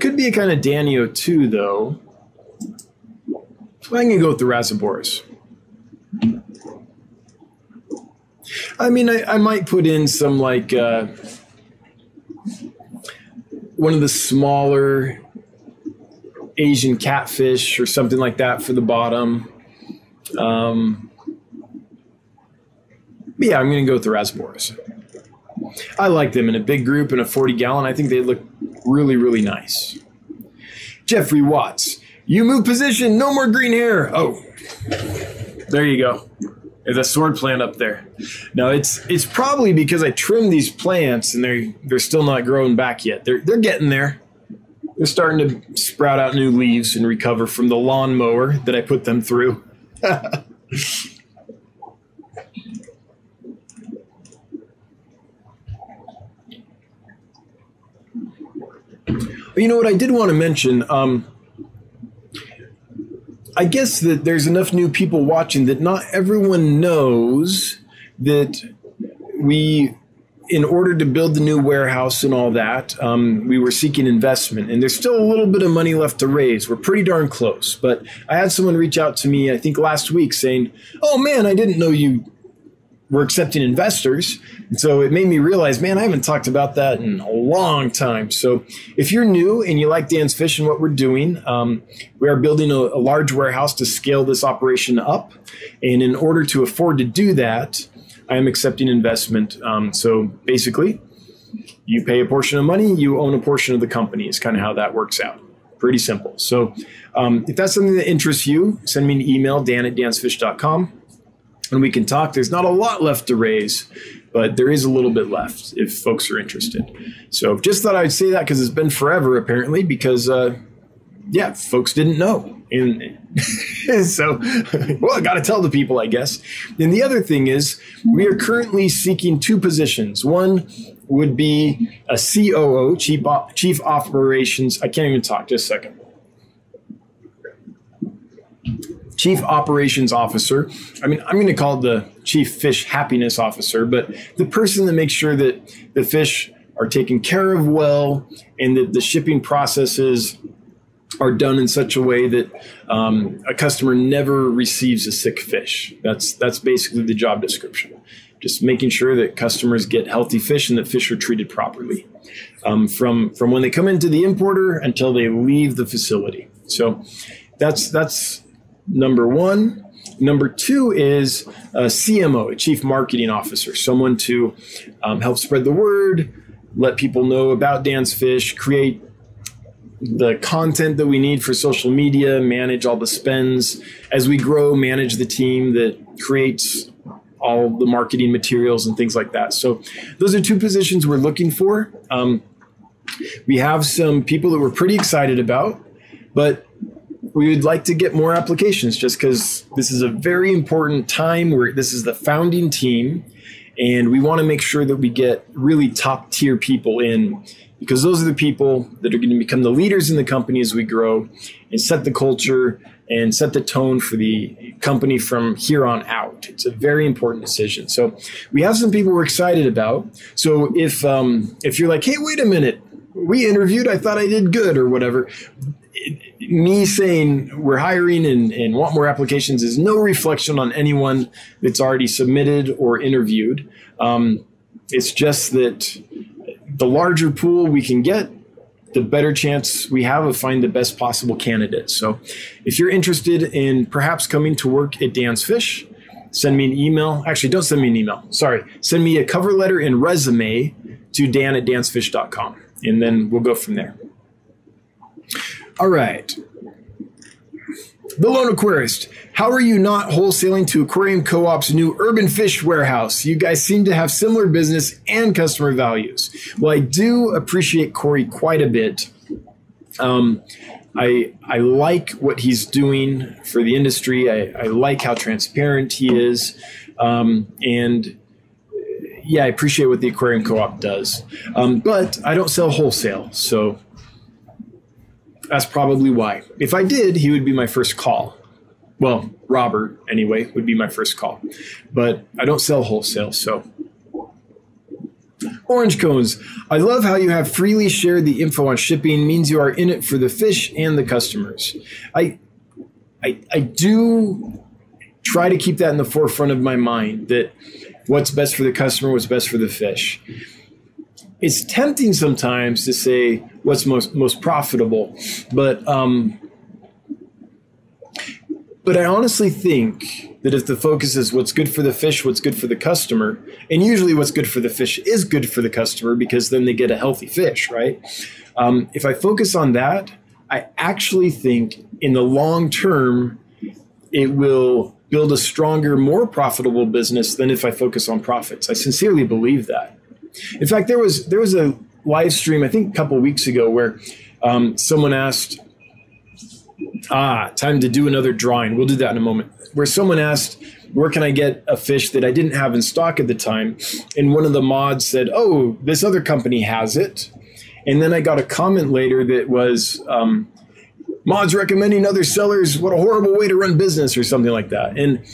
Could be a kind of Danio too, though. I'm gonna go with the Rasaboras. I mean, I, I might put in some like uh, one of the smaller Asian catfish or something like that for the bottom. Um, yeah, I'm to go with the Rasaboras. I like them in a big group in a 40 gallon. I think they look really, really nice. Jeffrey Watts, you move position, no more green hair. Oh, there you go. There's a sword plant up there. No, it's it's probably because I trimmed these plants and they're they're still not growing back yet. They're they're getting there. They're starting to sprout out new leaves and recover from the lawnmower that I put them through. you know what I did want to mention? Um, I guess that there's enough new people watching that not everyone knows that we, in order to build the new warehouse and all that, um, we were seeking investment, and there's still a little bit of money left to raise. We're pretty darn close. But I had someone reach out to me, I think last week, saying, "Oh man, I didn't know you we're accepting investors. And so it made me realize, man, I haven't talked about that in a long time. So if you're new and you like Dan's Fish and what we're doing, um, we are building a, a, large warehouse to scale this operation up. And in order to afford to do that, I am accepting investment. Um, so basically, you pay a portion of money, you own a portion of the company, is kind of how that works out. Pretty simple. So um, if that's something that interests you, send me an email, dan at dansfish.com and we can talk. There's not a lot left to raise, but there is a little bit left if folks are interested. So just thought I'd say that because it's been forever apparently because uh, yeah, folks didn't know. And so, well, I got to tell the people, I guess. And the other thing is, we are currently seeking two positions. One would be a COO, Chief, Chief Operations. I can't even talk. Just a second. Chief operations officer. I mean, I'm going to call it the chief fish happiness officer, but the person that makes sure that the fish are taken care of well and that the shipping processes are done in such a way that um, a customer never receives a sick fish. That's that's basically the job description. Just making sure that customers get healthy fish and that fish are treated properly um, from from when they come into the importer until they leave the facility. So that's that's number one. Number two is a CMO, a chief marketing officer, someone to um, help spread the word, let people know about Dan's Fish, create the content that we need for social media, manage all the spends as we grow, manage the team that creates all the marketing materials and things like that. So, those are two positions we're looking for. Um, we have some people that we're pretty excited about, but we would like to get more applications just because this is a very important time where this is the founding team and we want to make sure that we get really top tier people in because those are the people that are going to become the leaders in the company as we grow and set the culture and set the tone for the company from here on out. It's a very important decision. So we have some people we're excited about. So if um, if you're like, hey, wait a minute, we interviewed, I thought I did good or whatever me saying we're hiring and, and want more applications is no reflection on anyone that's already submitted or interviewed. Um, it's just that the larger pool we can get, the better chance we have of finding the best possible candidate. So if you're interested in perhaps coming to work at Dan's Fish, send me an email. Actually, don't send me an email. Sorry. Send me a cover letter and resume to dan at dansfish.com, and then we'll go from there. All right. The Lone Aquarist. How are you not wholesaling to Aquarium Co op's new urban fish warehouse? You guys seem to have similar business and customer values. Well, I do appreciate Corey quite a bit. Um, I I like what he's doing for the industry. I, I like how transparent he is, um, and yeah, I appreciate what the aquarium co-op does. Um, but I don't sell wholesale, so that's probably why. If I did, he would be my first call. Well, Robert, anyway, would be my first call. But I don't sell wholesale, so Orange cones. I love how you have freely shared the info on shipping means you are in it for the fish and the customers. I I I do try to keep that in the forefront of my mind that what's best for the customer, what's best for the fish. It's tempting sometimes to say what's most most profitable, but um, but I honestly think that if the focus is what's good for the fish, what's good for the customer, and usually what's good for the fish is good for the customer because then they get a healthy fish, right? Um, if I focus on that, I actually think in the long term, it will build a stronger, more profitable business than if I focus on profits. I sincerely believe that. In fact, there was there was a live stream I think a couple weeks ago where um, someone asked Ah, time to do another drawing. We'll do that in a moment. Where someone asked, where can I get a fish that I didn't have in stock at the time? And one of the mods said, oh, this other company has it. And then I got a comment later that was, um, mods recommending other sellers. What a horrible way to run business, or something like that. And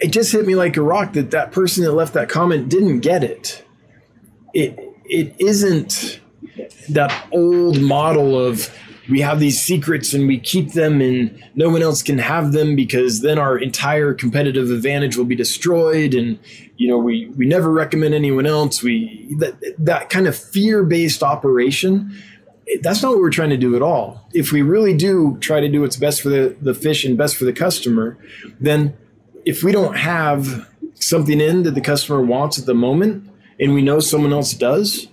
it just hit me like a rock that that person that left that comment didn't get it. It it isn't that old model of we have these secrets and we keep them and no one else can have them because then our entire competitive advantage will be destroyed and you know we we never recommend anyone else. We that that kind of fear-based operation that's not what we're trying to do at all. If we really do try to do what's best for the the fish and best for the customer then if we don't have something in that the customer wants at the moment and we know someone else does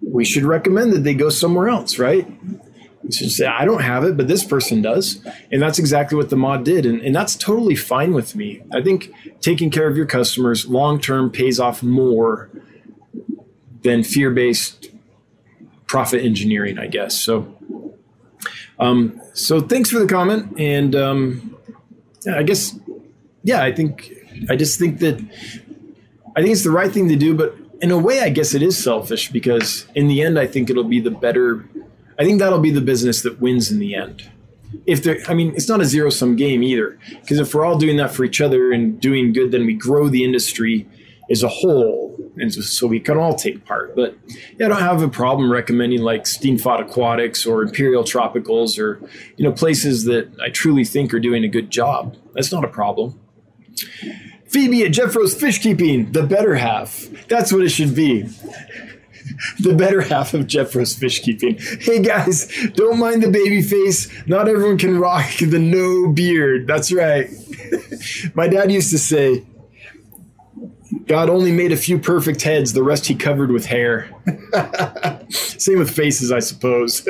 we should recommend that they go somewhere else right say, I don't have it, but this person does. And that's exactly what the mod did. And, and that's totally fine with me. I think taking care of your customers long term pays off more than fear based profit engineering, I guess. So, um, so thanks for the comment. And um, I guess, yeah, I think, I just think that, I think it's the right thing to do, but in a way, I guess it is selfish because in the end, I think it'll be the better I think that'll be the business that wins in the end. If there, I mean, it's not a zero sum game either, because if we're all doing that for each other and doing good, then we grow the industry as a whole, and so we can all take part. But yeah, I don't have a problem recommending like Steenfot Aquatics or Imperial Tropicals or you know places that I truly think are doing a good job. That's not a problem. Phoebe at Jeffro's Fish Keeping, the better half. That's what it should be the better half of Jeffro's fish keeping. Hey guys, don't mind the baby face. Not everyone can rock the no beard. That's right. My dad used to say, God only made a few perfect heads, the rest he covered with hair. Same with faces, I suppose.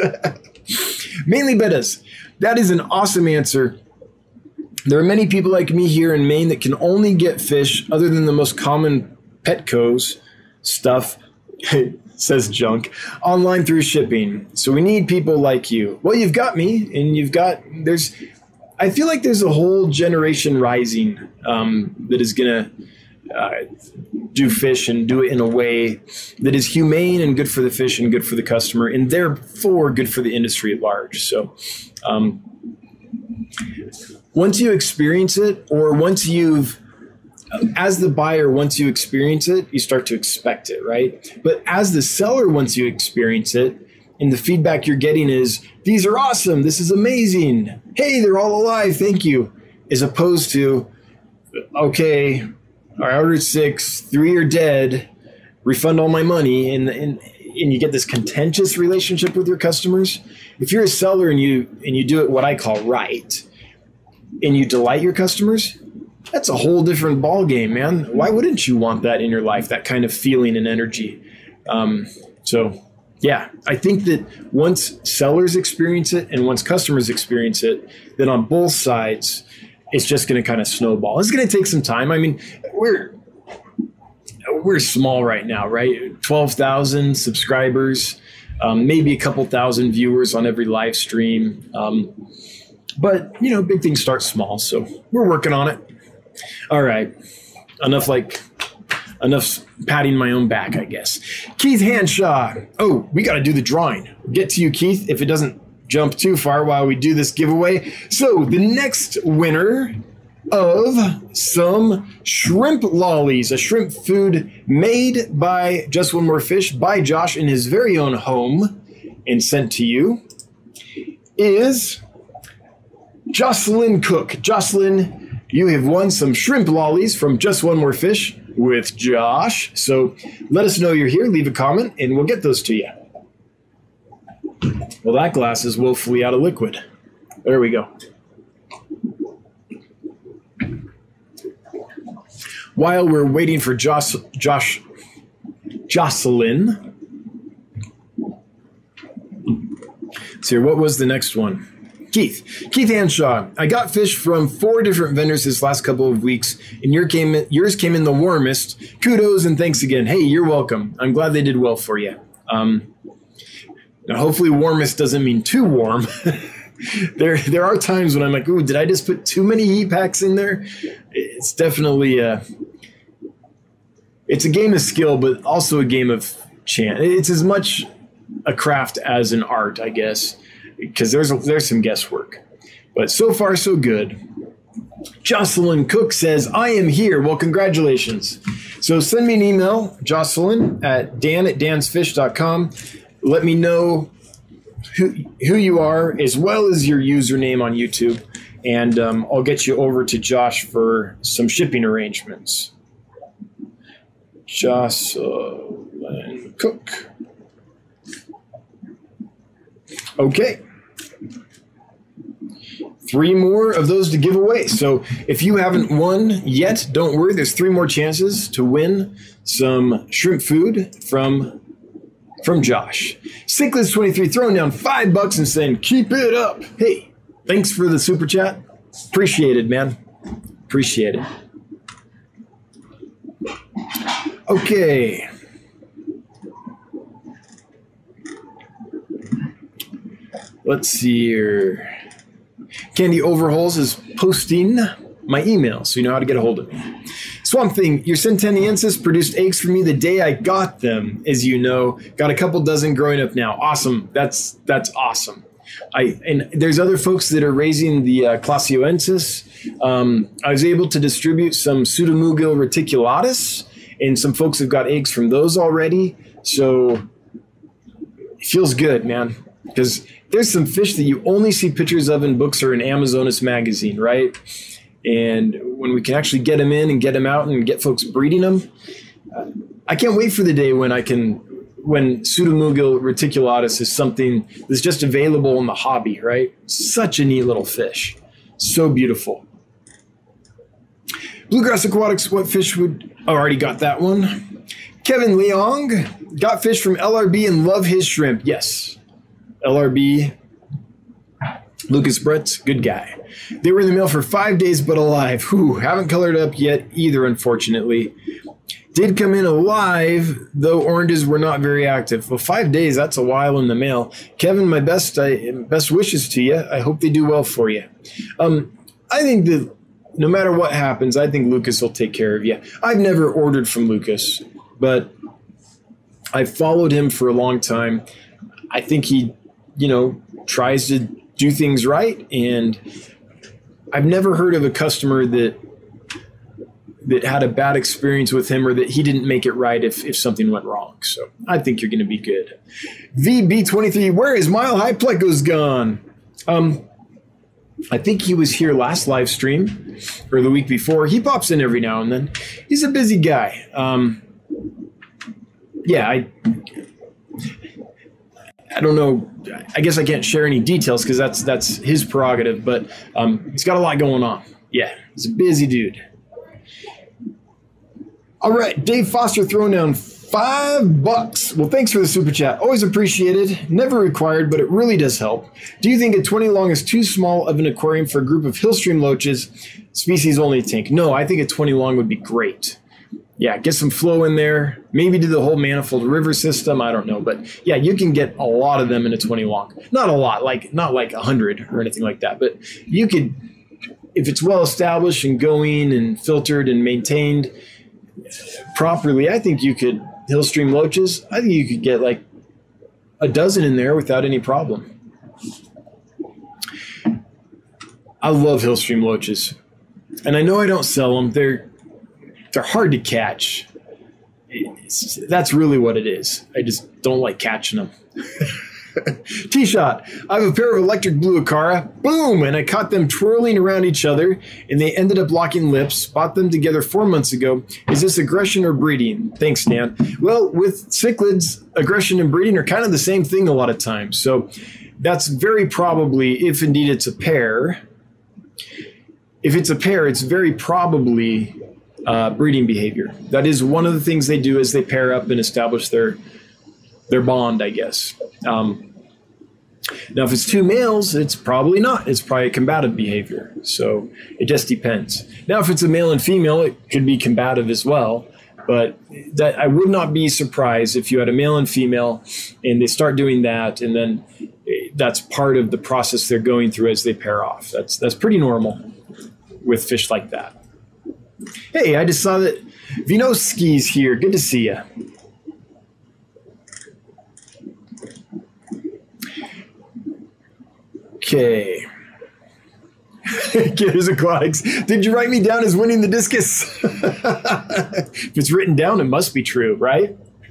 Mainly bettas. That is an awesome answer. There are many people like me here in Maine that can only get fish other than the most common Petco's stuff says junk online through shipping. So we need people like you. Well you've got me and you've got there's i feel like there's a whole generation rising um, that is gonna uh, do fish and do it in a way that is humane and good for the fish and good for the customer and therefore good for the industry at large. So um, once you experience it or once you've as the buyer, once you experience it, you start to expect it, right? But as the seller, once you experience it, and the feedback you're getting is, these are awesome. This is amazing. Hey, they're all alive. Thank you. As opposed to, okay, I ordered six, three are dead, refund all my money. And, and, and you get this contentious relationship with your customers. If you're a seller and you, and you do it what I call right, and you delight your customers, that's a whole different ball game, man. Why wouldn't you want that in your life? That kind of feeling and energy. Um, so, yeah, I think that once sellers experience it and once customers experience it, then on both sides, it's just going to kind of snowball. It's going to take some time. I mean, we're we're small right now, right? Twelve thousand subscribers. um, maybe a couple thousand viewers on every live stream. Um, but you know, big things start small, so we're working on it. All right, enough like enough patting my own back, I guess. Keith Hanshaw. Oh, we got to do the drawing. get to you, Keith, if it doesn't jump too far while we do this giveaway. So the next winner of some shrimp lollies, a shrimp food made by Just One More Fish by Josh in his very own home and sent to you, is Jocelyn Cook. Jocelyn, you have won some shrimp lollies from Just One More Fish with Josh. So let us know you're here, leave a comment, and we'll get those to you. Well, that glass is woefully out of liquid. There we go. While we're waiting for Josh, Josh, Jocelyn. So, what was the next one? Keith, Keith Anshaw. I got fish from four different vendors this last couple of weeks, and your came, yours came in the warmest. Kudos and thanks again. Hey, you're welcome. I'm glad they did well for you. Um, now, hopefully, warmest doesn't mean too warm. there, there are times when I'm like, "Ooh, did I just put too many heat packs in there?" It's definitely a, it's a game of skill, but also a game of chance. It's as much a craft as an art, I guess, because there's a, there's some guesswork. But so far, so good. Jocelyn Cook says, I am here. Well, congratulations. So send me an email, Jocelyn at dan at dansfish.com let me know who, who you are as well as your username on YouTube, and um, I'll get you over to Josh for some shipping arrangements. Jocelyn Cook. Okay. Three more of those to give away. So if you haven't won yet, don't worry. There's three more chances to win some shrimp food from from Josh. Sinkless23 throwing down five bucks and saying, keep it up. Hey, thanks for the super chat. Appreciate it, man. Appreciate it. Okay. Let's see here. Candy Overhauls is posting my email so you know how to get a hold of me. Swamp Thing, your Sentaniensis produced eggs for me the day I got them, as you know. Got a couple dozen growing up now. Awesome. That's that's awesome. I and there's other folks that are raising the uh. Um, I was able to distribute some Pseudomugil reticulatus, and some folks have got eggs from those already. So it feels good, man. Because there's some fish that you only see pictures of in books or in Amazonas magazine, right? And when we can actually get them in and get them out and get folks breeding them, uh, I can't wait for the day when I can, when Pseudomugil reticulatus is something that's just available in the hobby, right? Such a neat little fish. So beautiful. Bluegrass Aquatics, what fish would, oh, already got that one. Kevin Leong got fish from LRB and love his shrimp. Yes. LRB, Lucas Brett, good guy. They were in the mail for five days, but alive. Whew, haven't colored up yet either, unfortunately. Did come in alive, though oranges were not very active. Well, five days, that's a while in the mail. Kevin, my best I, best wishes to you. I hope they do well for you. Um, I think that no matter what happens, I think Lucas will take care of you. I've never ordered from Lucas, but I've followed him for a long time. I think he, you know, tries to do things right and I've never heard of a customer that that had a bad experience with him or that he didn't make it right if, if something went wrong. So I think you're going to be good. VB23, where is Mile High Pleco's gone? Um, I think he was here last live stream or the week before. He pops in every now and then. He's a busy guy. Um, yeah, I I don't know. I guess I can't share any details because that's that's his prerogative. But um, he's got a lot going on. Yeah, he's a busy dude. All right, Dave Foster throwing down five bucks. Well, thanks for the super chat. Always appreciated. Never required, but it really does help. Do you think a 20 long is too small of an aquarium for a group of hillstream loaches, species only tank? No, I think a 20 long would be great. Yeah, get some flow in there. Maybe do the whole manifold river system. I don't know, but yeah, you can get a lot of them in a 20 long. Not a lot, like not like 100 or anything like that, but you could, if it's well established and going and filtered and maintained properly, I think you could Hillstream loaches. I think you could get like a dozen in there without any problem. I love Hillstream loaches, and I know I don't sell them. They're they're hard to catch. It's, that's really what it is. I just don't like catching them. T shot. I have a pair of electric blue Acara. Boom! And I caught them twirling around each other, and they ended up locking lips. Bought them together four months ago. Is this aggression or breeding? Thanks, Dan. Well, with cichlids, aggression and breeding are kind of the same thing a lot of times. So that's very probably, if indeed it's a pair, if it's a pair, it's very probably uh, breeding behavior. That is one of the things they do as they pair up and establish their their bond, I guess. Um, now, if it's two males, it's probably not. It's probably combative behavior. So it just depends. Now, if it's a male and female, it could be combative as well. But that I would not be surprised if you had a male and female, and they start doing that, and then that's part of the process they're going through as they pair off. That's that's pretty normal with fish like that. Hey, I just saw that Vinoski's here. Good to see you. Okay. Gears Aquatics. Did you write me down as winning the discus? if it's written down, it must be true, right?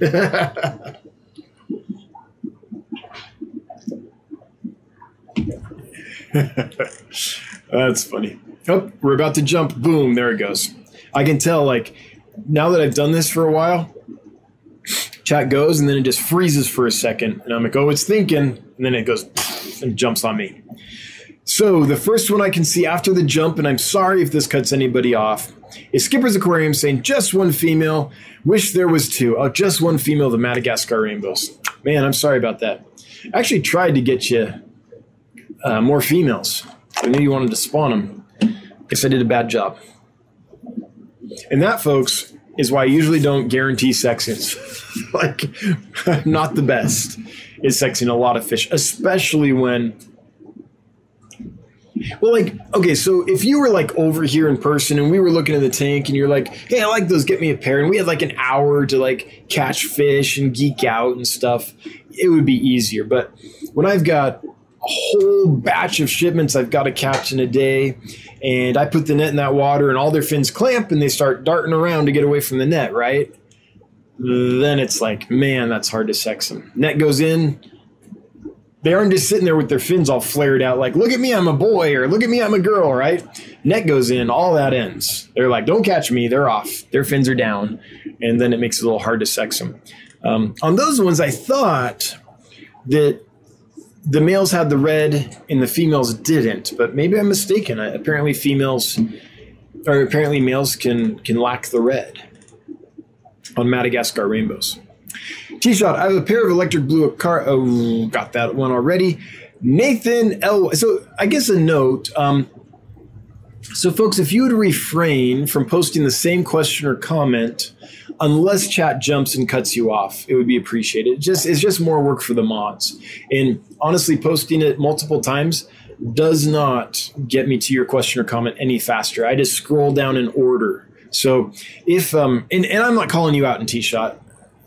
That's funny. Oh, we're about to jump. Boom, there it goes. I can tell, like, now that I've done this for a while, chat goes and then it just freezes for a second. And I'm like, oh, it's thinking. And then it goes and jumps on me. So the first one I can see after the jump, and I'm sorry if this cuts anybody off, is Skipper's Aquarium saying just one female. Wish there was two. Oh, just one female, the Madagascar rainbows. Man, I'm sorry about that. I actually tried to get you uh, more females. I knew you wanted to spawn them. Guess I did a bad job. And that, folks, is why I usually don't guarantee sexings. like, not the best is sexing a lot of fish, especially when. Well, like, okay, so if you were like over here in person and we were looking at the tank and you're like, hey, I like those, get me a pair, and we had like an hour to like catch fish and geek out and stuff, it would be easier. But when I've got whole batch of shipments I've got to catch in a day, and I put the net in that water and all their fins clamp and they start darting around to get away from the net, right? Then it's like, man, that's hard to sex them. Net goes in. They aren't just sitting there with their fins all flared out, like, look at me, I'm a boy, or look at me, I'm a girl, right? Net goes in, all that ends. They're like, don't catch me, they're off. Their fins are down. And then it makes it a little hard to sex them. Um, on those ones, I thought that the males had the red and the females didn't, but maybe I'm mistaken. apparently, females or apparently males can can lack the red on Madagascar rainbows. T shot. I have a pair of electric blue acara. Oh, got that one already. Nathan L. So I guess a note. Um, so, folks, if you would refrain from posting the same question or comment unless chat jumps and cuts you off, it would be appreciated. It just it's just more work for the mods. And honestly, posting it multiple times does not get me to your question or comment any faster. I just scroll down in order. So if um and, and I'm not calling you out in T shot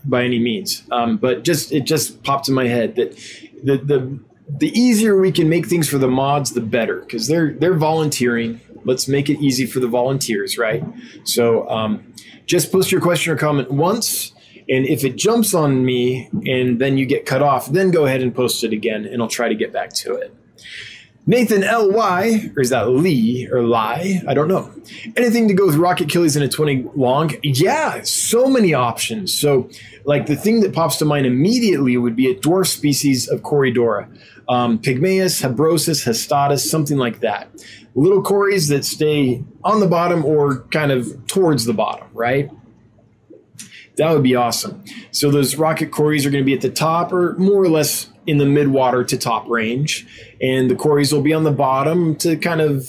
by any means, um, but just it just popped in my head that the the the easier we can make things for the mods, the better because they're they're volunteering. Let's make it easy for the volunteers, right? So um, just post your question or comment once. And if it jumps on me and then you get cut off, then go ahead and post it again and I'll try to get back to it. Nathan L.Y., or is that Lee or Lie? I don't know. Anything to go with Rocket Killies in a 20 long? Yeah, so many options. So, like, the thing that pops to mind immediately would be a dwarf species of Corydoras. Um, Pygmaeus, Habrosus, Hastatus, something like that little cories that stay on the bottom or kind of towards the bottom, right? That would be awesome. So those rocket cories are going to be at the top or more or less in the mid water to top range. And the cories will be on the bottom to kind of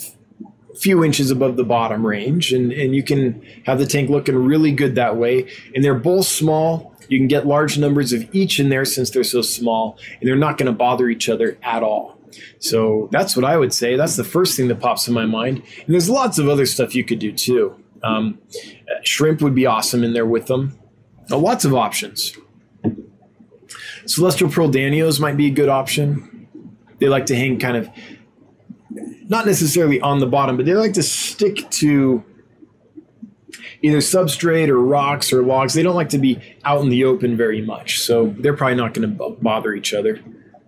few inches above the bottom range, and, and you can have the tank looking really good that way. And they're both small. You can get large numbers of each in there since they're so small, and they're not going to bother each other at all. So that's what I would say. That's the first thing that pops in my mind. And there's lots of other stuff you could do too. Um, shrimp would be awesome in there with them. Uh, lots of options. Celestial Pearl Danios might be a good option. They like to hang kind of not necessarily on the bottom, but they like to stick to either substrate or rocks or logs. They don't like to be out in the open very much, so they're probably not going to bother each other.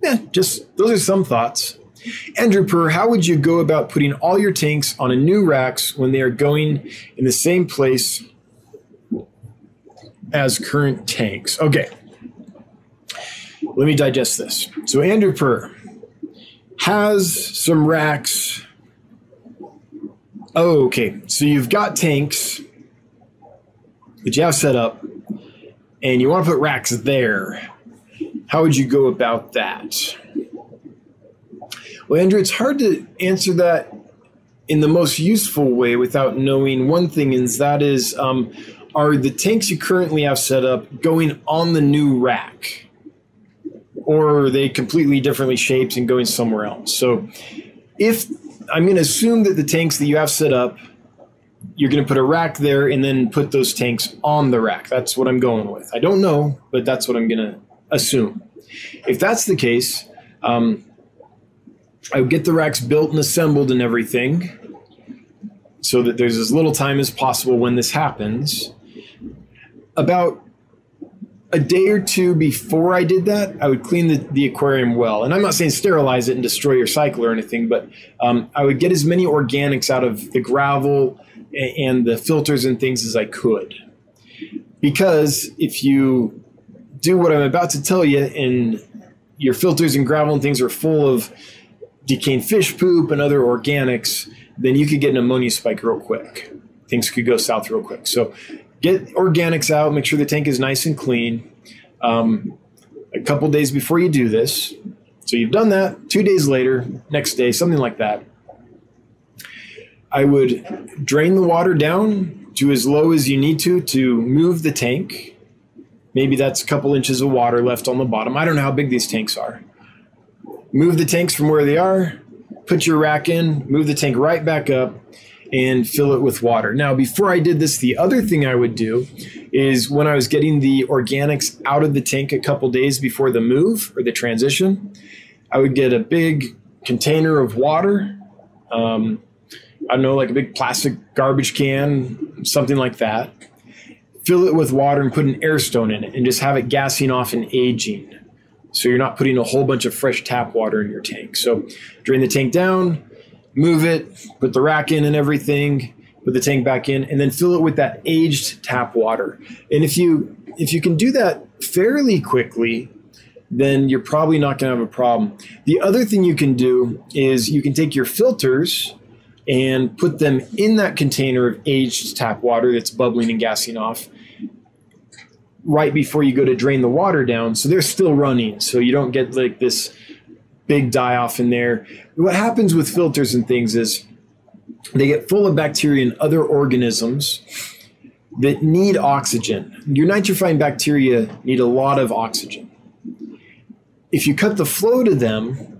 Yeah, just those are some thoughts. Andrew Purr, how would you go about putting all your tanks on a new racks when they are going in the same place as current tanks? Okay, let me digest this. So Andrew Purr has some racks. Oh, okay. So you've got tanks that you have set up, and you want to put racks there. How would you go about that? Well, Andrew, it's hard to answer that in the most useful way without knowing one thing, and that is um, are the tanks you currently have set up going on the new rack? Or are they completely differently shaped and going somewhere else? So, if I'm going to assume that the tanks that you have set up, you're going to put a rack there and then put those tanks on the rack. That's what I'm going with. I don't know, but that's what I'm going to assume. If that's the case, um, I would get the racks built and assembled and everything so that there's as little time as possible when this happens. About a day or two before I did that, I would clean the, the aquarium well. And I'm not saying sterilize it and destroy your cycle or anything, but um, I would get as many organics out of the gravel and the filters and things as I could. Because if you do what I'm about to tell you, and your filters and gravel and things are full of decaying fish poop and other organics, then you could get an ammonia spike real quick. Things could go south real quick. So get organics out, make sure the tank is nice and clean. Um, a couple days before you do this, so you've done that, two days later, next day, something like that. I would drain the water down to as low as you need to to move the tank Maybe that's a couple inches of water left on the bottom. I don't know how big these tanks are. Move the tanks from where they are, put your rack in, move the tank right back up, and fill it with water. Now, before I did this, the other thing I would do is when I was getting the organics out of the tank a couple days before the move or the transition, I would get a big container of water. Um, I don't know, like a big plastic garbage can, something like that fill it with water and put an air stone in it and just have it gassing off and aging. So you're not putting a whole bunch of fresh tap water in your tank. So drain the tank down, move it, put the rack in and everything, put the tank back in, and then fill it with that aged tap water. And if you if you can do that fairly quickly, then you're probably not going to have a problem. The other thing you can do is you can take your filters and put them in that container of aged tap water that's bubbling and gassing off right before you go to drain the water down. So they're still running. So you don't get like this big die off in there. What happens with filters and things is they get full of bacteria and other organisms that need oxygen. Your nitrifying bacteria need a lot of oxygen. If you cut the flow to them,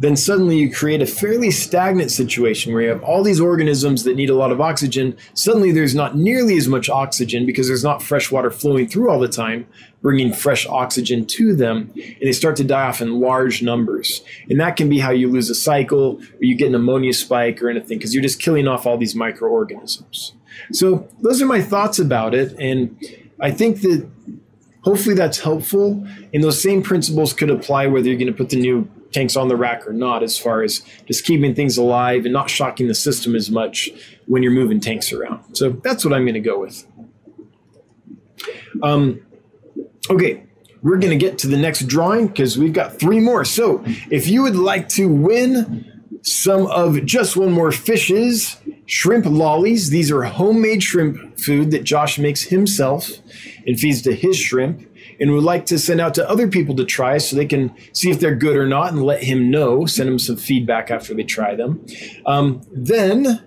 then suddenly you create a fairly stagnant situation where you have all these organisms that need a lot of oxygen. Suddenly there's not nearly as much oxygen because there's not fresh water flowing through all the time, bringing fresh oxygen to them, and they start to die off in large numbers. And that can be how you lose a cycle or you get an ammonia spike or anything because you're just killing off all these microorganisms. So those are my thoughts about it. And I think that hopefully that's helpful. And those same principles could apply whether you're going to put the new tanks on the rack or not, as far as just keeping things alive and not shocking the system as much when you're moving tanks around. So that's what I'm going to go with. Um, okay, we're going to get to the next drawing because we've got three more. So if you would like to win some of just one more fishes shrimp lollies these are homemade shrimp food that josh makes himself and feeds to his shrimp and would like to send out to other people to try so they can see if they're good or not and let him know, send him some feedback after they try them. Um, then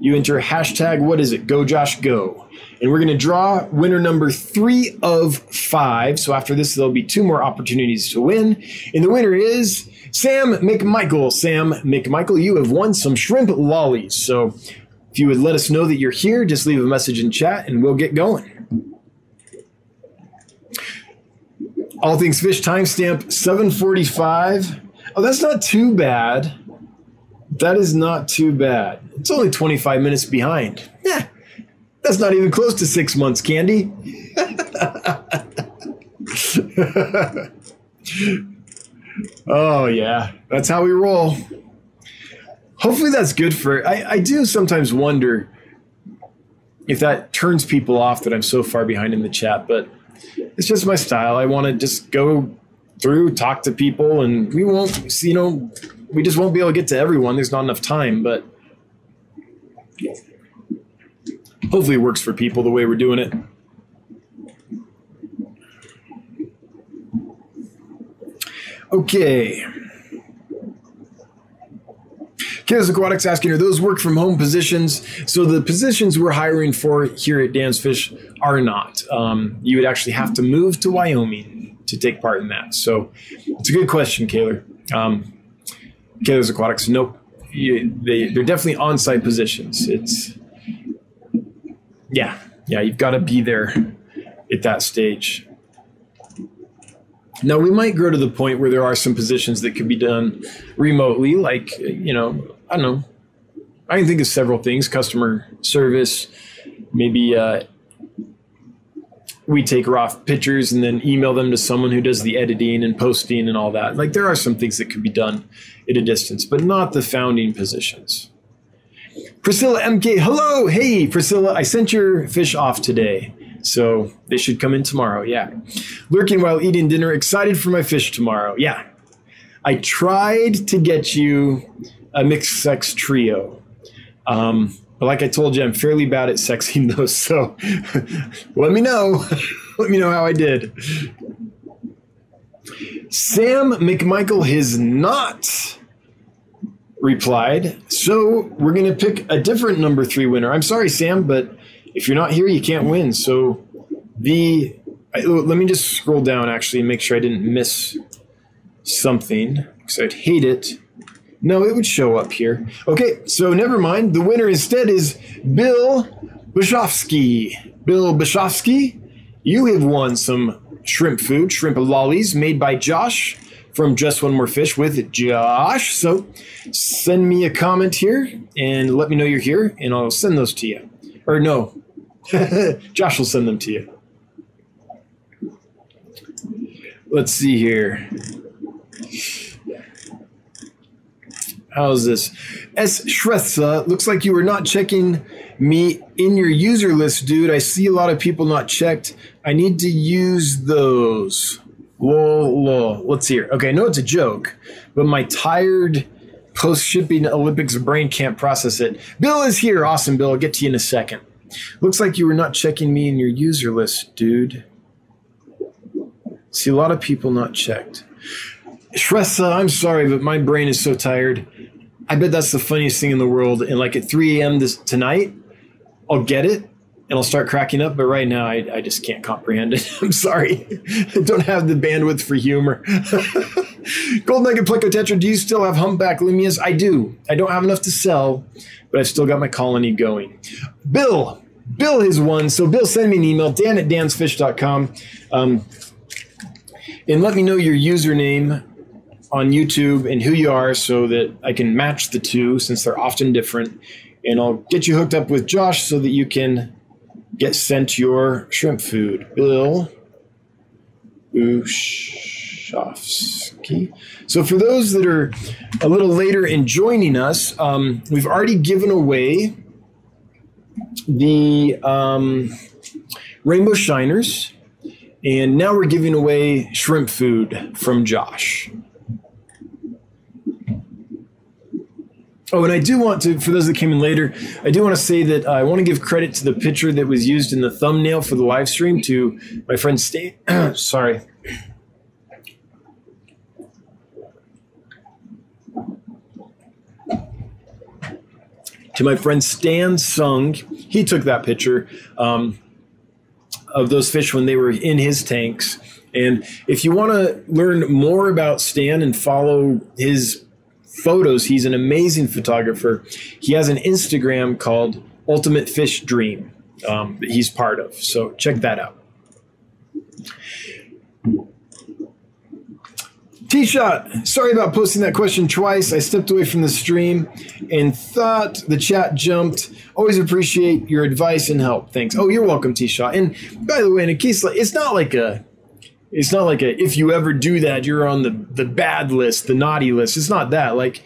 you enter hashtag, what is it? Go Josh Go. And we're going to draw winner number three of five. So after this, there'll be two more opportunities to win. And the winner is Sam McMichael. Sam McMichael, you have won some shrimp lollies. So if you would let us know that you're here, just leave a message in chat and we'll get going. All Things Fish timestamp 745. Oh, that's not too bad. That is not too bad. It's only 25 minutes behind. Yeah, that's not even close to six months, Candy. oh, yeah, that's how we roll. Hopefully, that's good for. I, I do sometimes wonder if that turns people off that I'm so far behind in the chat, but it's just my style. I want to just go through, talk to people, and we won't, you know, we just won't be able to get to everyone. There's not enough time, but hopefully it works for people the way we're doing it. Okay. Kansas Aquatics asking, are those work from home positions? So the positions we're hiring for here at Dan's Fish are not. Um, you would actually have to move to Wyoming to take part in that. So it's a good question, Kaylor. Um, Aquatics, nope. You, they, they're definitely on-site positions. It's, yeah, yeah, you've got to be there at that stage. Now we might grow to the point where there are some positions that could be done remotely, like you know, I don't know. I can think of several things: customer service, maybe uh, we take raw pictures and then email them to someone who does the editing and posting and all that. Like there are some things that could be done at a distance, but not the founding positions. Priscilla MK, hello, hey Priscilla, I sent your fish off today. So they should come in tomorrow. Yeah. Lurking while eating dinner, excited for my fish tomorrow. Yeah. I tried to get you a mixed sex trio. Um, but like I told you, I'm fairly bad at sexing those. So let me know. let me know how I did. Sam McMichael has not replied. So we're going to pick a different number three winner. I'm sorry, Sam, but if you're not here, you can't win. So the let me just scroll down actually and make sure I didn't miss something because I'd hate it. No, it would show up here. Okay, so never mind. The winner instead is Bill Bashofsky. Bill Bashofsky, you have won some shrimp food, shrimp lollies made by Josh from Just One More Fish with Josh. So send me a comment here and let me know you're here, and I'll send those to you. Or no, Josh will send them to you. Let's see here. How's this? S. Shrestha, looks like you were not checking me in your user list, dude. I see a lot of people not checked. I need to use those. Lol, lol. Let's here. Okay, I know it's a joke, but my tired post shipping Olympics brain can't process it. Bill is here. Awesome, Bill. I'll get to you in a second. Looks like you were not checking me in your user list, dude. See, a lot of people not checked. Shrestha, I'm sorry, but my brain is so tired. I bet that's the funniest thing in the world. And like at 3 a.m. this tonight, I'll get it and I'll start cracking up. But right now, I, I just can't comprehend it. I'm sorry. I don't have the bandwidth for humor. Gold Nugget Plecotetra, do you still have humpback limias? I do. I don't have enough to sell, but I've still got my colony going. Bill, Bill has won. So, Bill, send me an email, dan at dansfish.com. Um, and let me know your username on YouTube and who you are so that I can match the two since they're often different. And I'll get you hooked up with Josh so that you can get sent your shrimp food. Bill Bashofsky. So, for those that are a little later in joining us, um, we've already given away the um, Rainbow Shiners, and now we're giving away shrimp food from Josh. Oh, and I do want to, for those that came in later, I do want to say that I want to give credit to the picture that was used in the thumbnail for the live stream to my friend State. Sorry. To my friend Stan Sung, he took that picture um, of those fish when they were in his tanks. And if you want to learn more about Stan and follow his photos, he's an amazing photographer. He has an Instagram called Ultimate Fish Dream um, that he's part of. So check that out. T Shot, sorry about posting that question twice. I stepped away from the stream and thought the chat jumped. Always appreciate your advice and help. Thanks. Oh, you're welcome, T Shot. And by the way, in a case like it's not like a it's not like a if you ever do that, you're on the the bad list, the naughty list. It's not that. Like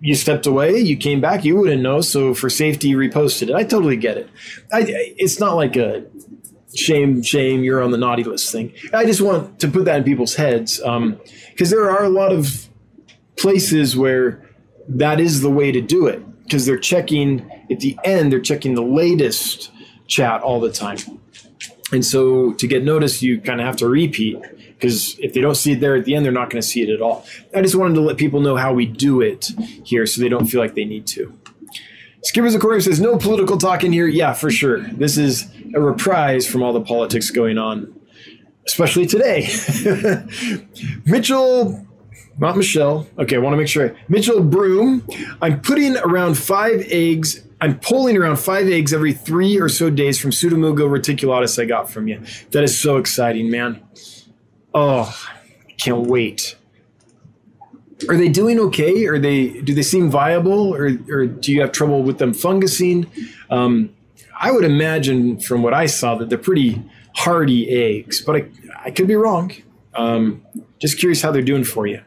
you stepped away, you came back, you wouldn't know. So for safety, reposted it. I totally get it. I, it's not like a shame, shame, you're on the naughty list thing. I just want to put that in people's heads because um, there are a lot of places where that is the way to do it because they're checking at the end, they're checking the latest chat all the time. And so to get noticed, you kind of have to repeat because if they don't see it there at the end, they're not going to see it at all. I just wanted to let people know how we do it here so they don't feel like they need to. Skippers Aquarium says, no political talk in here. Yeah, for sure. This is a reprise from all the politics going on, especially today. Mitchell, not Michelle. Okay, I want to make sure. Mitchell Broom, I'm putting around five eggs. I'm pulling around five eggs every three or so days from Pseudomugil reticulatus I got from you. That is so exciting, man. Oh, can't wait. Are they doing okay? Are they do they seem viable, or or do you have trouble with them fungusing? Um, I would imagine from what I saw that they're pretty hardy eggs, but I, I could be wrong. Um, just curious how they're doing for you.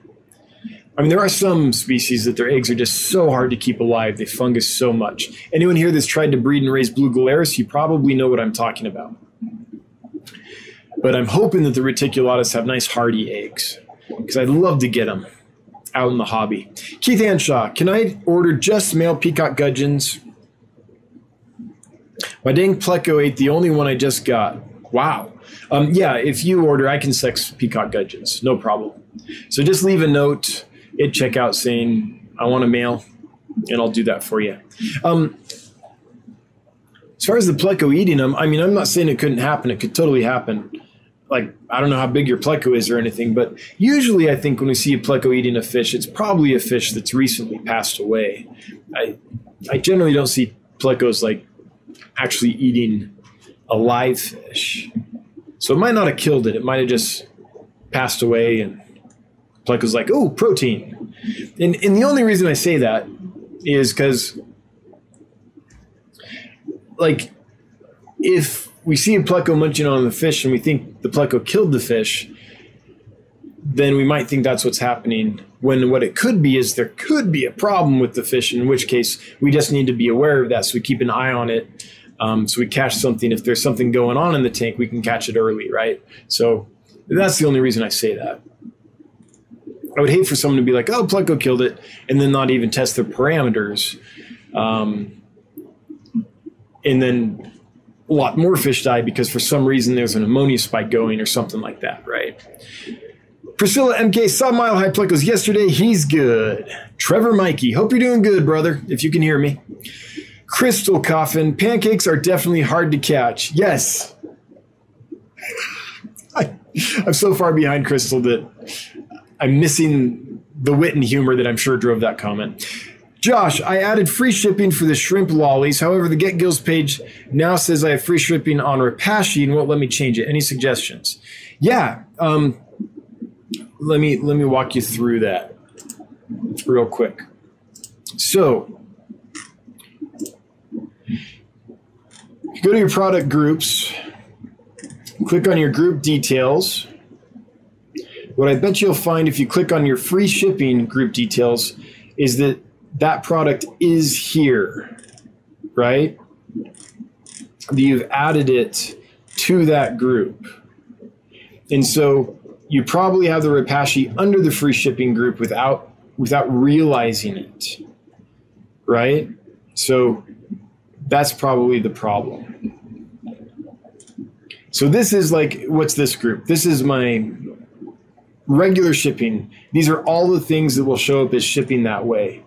I mean, there are some species that their eggs are just so hard to keep alive. They fungus so much. Anyone here that's tried to breed and raise blue gularis, you probably know what I'm talking about. But I'm hoping that the reticulatus have nice hardy eggs because I'd love to get them out in the hobby. Keith Anshaw, can I order just male peacock gudgeons my dang Pleco ate the only one I just got. Wow. Um, yeah, if you order, I can sex peacock gudgeons, no problem. So just leave a note at checkout saying I want a male, and I'll do that for you. Um, as far as the pleco eating them, I mean, I'm not saying it couldn't happen. It could totally happen. Like I don't know how big your pleco is or anything, but usually I think when we see a pleco eating a fish, it's probably a fish that's recently passed away. I I generally don't see plecos like actually eating a live fish. So it might not have killed it. It might have just passed away and Pleco was like, oh, protein. And, and the only reason I say that is because, like, if we see a Pleco munching on the fish and we think the Pleco killed the fish, then we might think that's what's happening. When what it could be is there could be a problem with the fish, in which case we just need to be aware of that. So we keep an eye on it um, so we catch something. If there's something going on in the tank, we can catch it early, right? So that's the only reason I say that. I would hate for someone to be like, "Oh, Pleco killed it," and then not even test their parameters, um, and then a lot more fish die because for some reason there's an ammonia spike going or something like that, right? Priscilla MK saw Mile High Plecos yesterday. He's good. Trevor Mikey, hope you're doing good, brother. If you can hear me. Crystal Coffin, pancakes are definitely hard to catch. Yes. I, am so far behind Crystal that I'm missing the wit and humor that I'm sure drove that comment. Josh, I added free shipping for the shrimp lollies. However, the Get Gills page now says I have free shipping on Repashy and won't let me change it. Any suggestions? Yeah, um, let me let me walk you through that real quick. So, go to your product groups, click on your group details. What I bet you'll find if you click on your free shipping group details is that that product is here, right? You've added it to that group. And so you probably have the Repashy under the free shipping group without without realizing it. Right? So that's probably the problem. So this is like, what's this group? This is my regular shipping. These are all the things that will show up as shipping that way.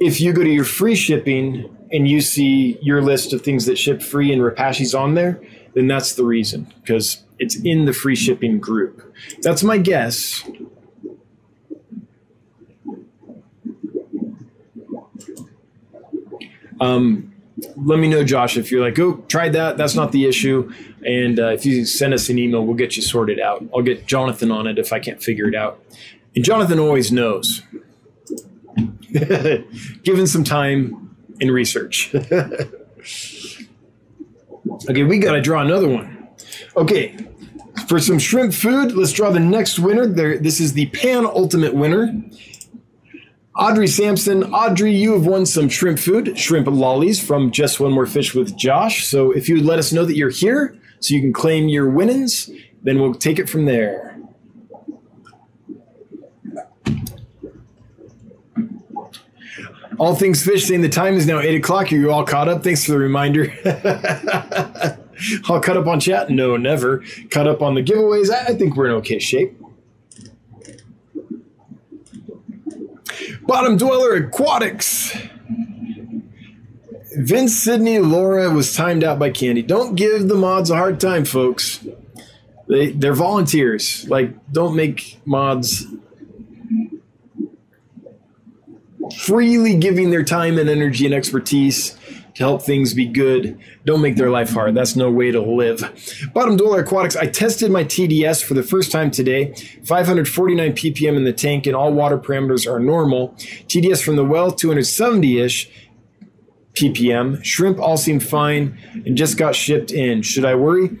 if you go to your free shipping and you see your list of things that ship free and Repashy's on there, then that's the reason because it's in the free shipping group. That's my guess. Um, let me know, Josh, if you're like, oh, tried that. That's not the issue. And uh, if you send us an email, we'll get you sorted out. I'll get Jonathan on it if I can't figure it out. And Jonathan always knows, given some time and research. okay, we got to draw another one. Okay, for some shrimp food, let's draw the next winner. There, this is the Pan Ultimate winner. Audrey Sampson. Audrey, you have won some shrimp food, shrimp lollies from Just One More Fish with Josh. So if you would let us know that you're here so you can claim your winnings, then we'll take it from there. All Things Fish saying the time is now 8 o'clock. Are you all caught up? Thanks for the reminder. all caught up on chat? No, never. Caught up on the giveaways? I think we're in okay shape. Bottom Dweller Aquatics. Vince Sydney Laura was timed out by Candy. Don't give the mods a hard time, folks. They they're volunteers. Like, don't make mods freely giving their time and energy and expertise to help things be good. Don't make their life hard. That's no way to live. Bottom Dollar Aquatics. I tested my TDS for the first time today. 549 ppm in the tank, and all water parameters are normal. TDS from the well, 270 ish ppm. Shrimp all seem fine and just got shipped in. Should I worry?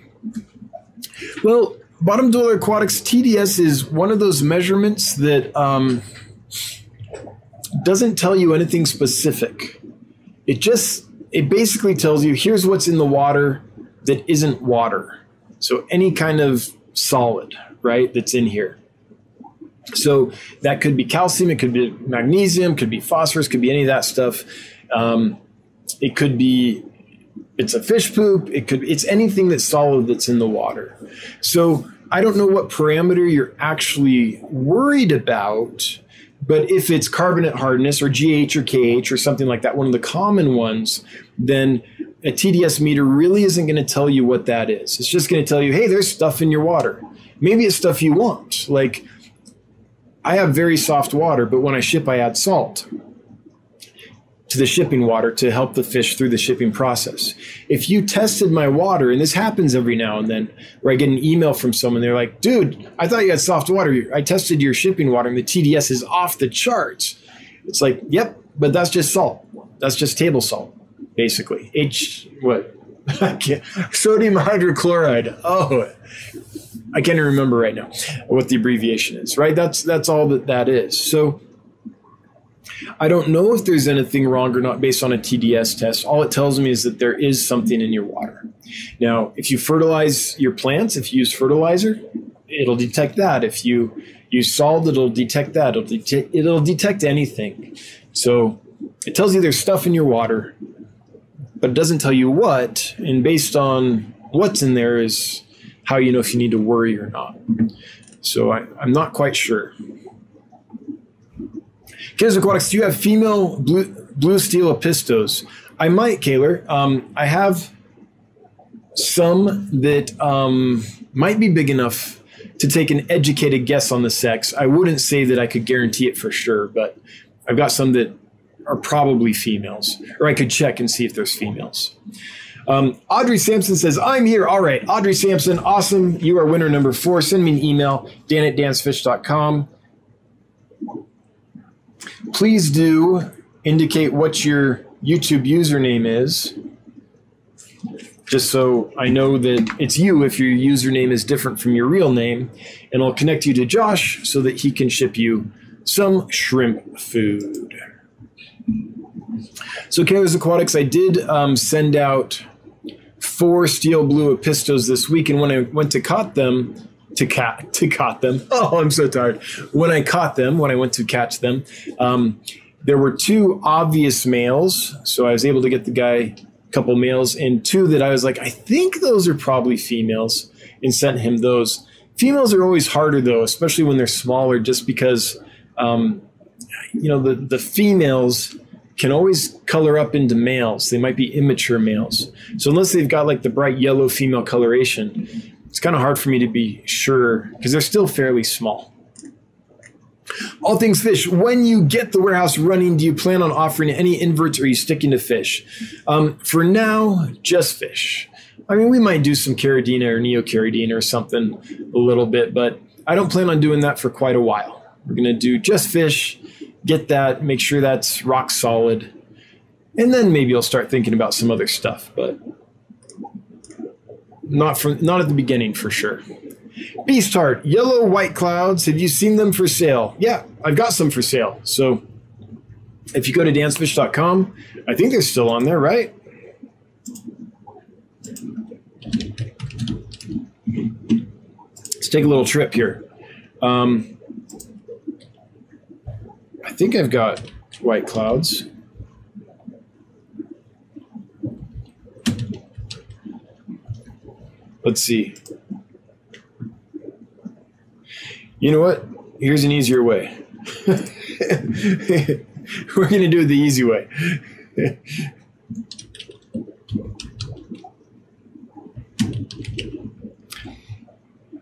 Well, Bottom Dollar Aquatics TDS is one of those measurements that um, doesn't tell you anything specific. It just it basically tells you here's what's in the water that isn't water. So any kind of solid, right, that's in here. So that could be calcium, it could be magnesium, could be phosphorus, could be any of that stuff. Um, it could be it's a fish poop. It could it's anything that's solid that's in the water. So I don't know what parameter you're actually worried about but if it's carbonate hardness or GH or KH or something like that, one of the common ones, then a TDS meter really isn't going to tell you what that is. It's just going to tell you, hey, there's stuff in your water. Maybe it's stuff you want. Like I have very soft water, but when I ship, I add salt to the shipping water to help the fish through the shipping process. If you tested my water, and this happens every now and then, where I get an email from someone, they're like, dude, I thought you had soft water. I tested your shipping water and the TDS is off the charts. It's like, yep, but that's just salt. That's just table salt, basically. H, what? Sodium hydrochloride. Oh, I can't remember right now what the abbreviation is, right? That's, that's all that that is. So, I don't know if there's anything wrong or not based on a TDS test. All it tells me is that there is something in your water. Now, if you fertilize your plants, if you use fertilizer, it'll detect that. If you use salt, it'll detect that. It'll detect, it'll detect anything. So it tells you there's stuff in your water, but it doesn't tell you what. And based on what's in there is how you know if you need to worry or not. So I, I'm not quite sure. Kids Aquatics, do you have female blue, blue steel apistos? I might, Kaler. Um, I have some that um, might be big enough to take an educated guess on the sex. I wouldn't say that I could guarantee it for sure, but I've got some that are probably females, or I could check and see if there's females. Um, Audrey Sampson says, I'm here. All right. Audrey Sampson, awesome. You are winner number four. Send me an email, dan at dansfish.com please do indicate what your YouTube username is, just so I know that it's you if your username is different from your real name. And I'll connect you to Josh so that he can ship you some shrimp food. So, Kaler's Aquatics, I did um, send out four steel blue apistos this week, and when I went to cut them, to cat to caught them. Oh, I'm so tired. When I caught them, when I went to catch them, um, there were two obvious males. So I was able to get the guy a couple males, and two that I was like, I think those are probably females, and sent him those. Females are always harder though, especially when they're smaller, just because um, you know the the females can always color up into males. They might be immature males. So unless they've got like the bright yellow female coloration, it's kind of hard for me to be sure because they're still fairly small. All things fish. When you get the warehouse running, do you plan on offering any inverts or are you sticking to fish? Um, for now, just fish. I mean, we might do some Caridina or Neocaridina or something a little bit, but I don't plan on doing that for quite a while. We're going to do just fish, get that, make sure that's rock solid, and then maybe I'll start thinking about some other stuff, but not from not at the beginning for sure. Beast Heart, yellow white clouds. Have you seen them for sale? Yeah, I've got some for sale. So if you go to dansfish.com, I think they're still on there, right? Let's take a little trip here. Um, I think I've got white clouds. Let's see. You know what? Here's an easier way. We're going to do it the easy way.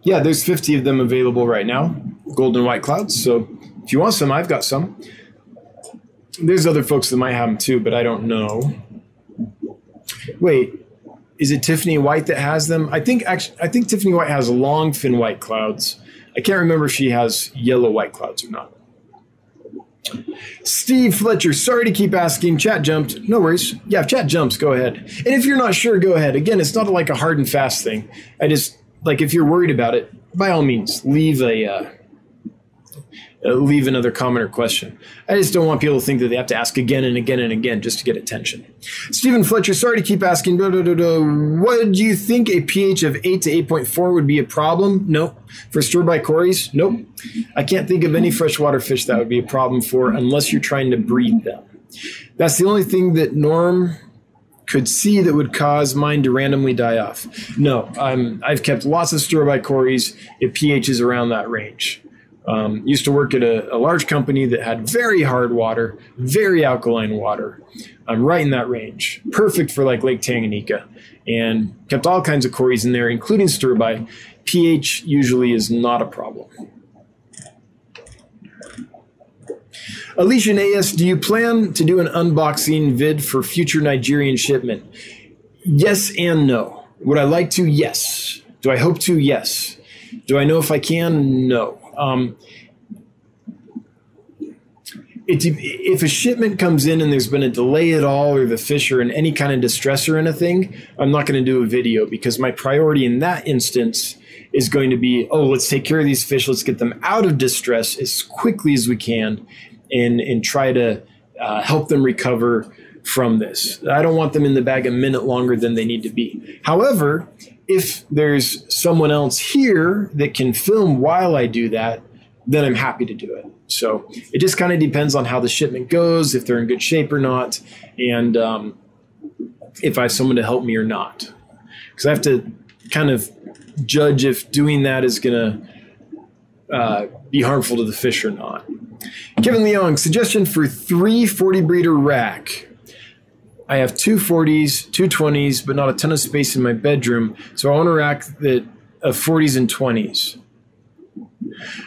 yeah, there's 50 of them available right now, golden white clouds. So if you want some, I've got some. There's other folks that might have them too, but I don't know. Wait, is it Tiffany White that has them? I think actually, I think Tiffany White has long fin white clouds. I can't remember if she has yellow white clouds or not. Steve Fletcher, sorry to keep asking. Chat jumped. No worries. Yeah, if chat jumps, go ahead. And if you're not sure, go ahead. Again, it's not like a hard and fast thing. I just like if you're worried about it, by all means, leave a uh, Uh, leave another comment or question. I just don't want people to think that they have to ask again and again and again just to get attention. Stephen Fletcher, sorry to keep asking. Blah, blah, blah, what do you think a pH of 8 to 8.4 would be a problem? No. For sterbai cories? Nope. I can't think of any freshwater fish that would be a problem for unless you're trying to breed them. That's the only thing that Norm could see that would cause mine to randomly die off. No, I'm, I've kept lots of sterbai cories. It pH is around that range. Um, used to work at a, a, large company that had very hard water, very alkaline water. I'm right in that range, perfect for like Lake Tanganyika, and kept all kinds of cories in there, including sterbai. pH usually is not a problem. Alicia AS, do you plan to do an unboxing vid for future Nigerian shipment? Yes and no. Would I like to? Yes. Do I hope to? Yes. Do I know if I can? No. Um, if a shipment comes in and there's been a delay at all, or the fish are in any kind of distress or anything, I'm not going to do a video because my priority in that instance is going to be, oh, let's take care of these fish, let's get them out of distress as quickly as we can, and and try to uh, help them recover from this. I don't want them in the bag a minute longer than they need to be. However, if there's someone else here that can film while I do that, then I'm happy to do it. So it just kind of depends on how the shipment goes, if they're in good shape or not, and um, if I have someone to help me or not. Because I have to kind of judge if doing that is going to uh, be harmful to the fish or not. Kevin Leong, suggestion for three 40 breeder rack. I have two 40s, two 20s, but not a ton of space in my bedroom. So I want a rack that of 40s and 20s.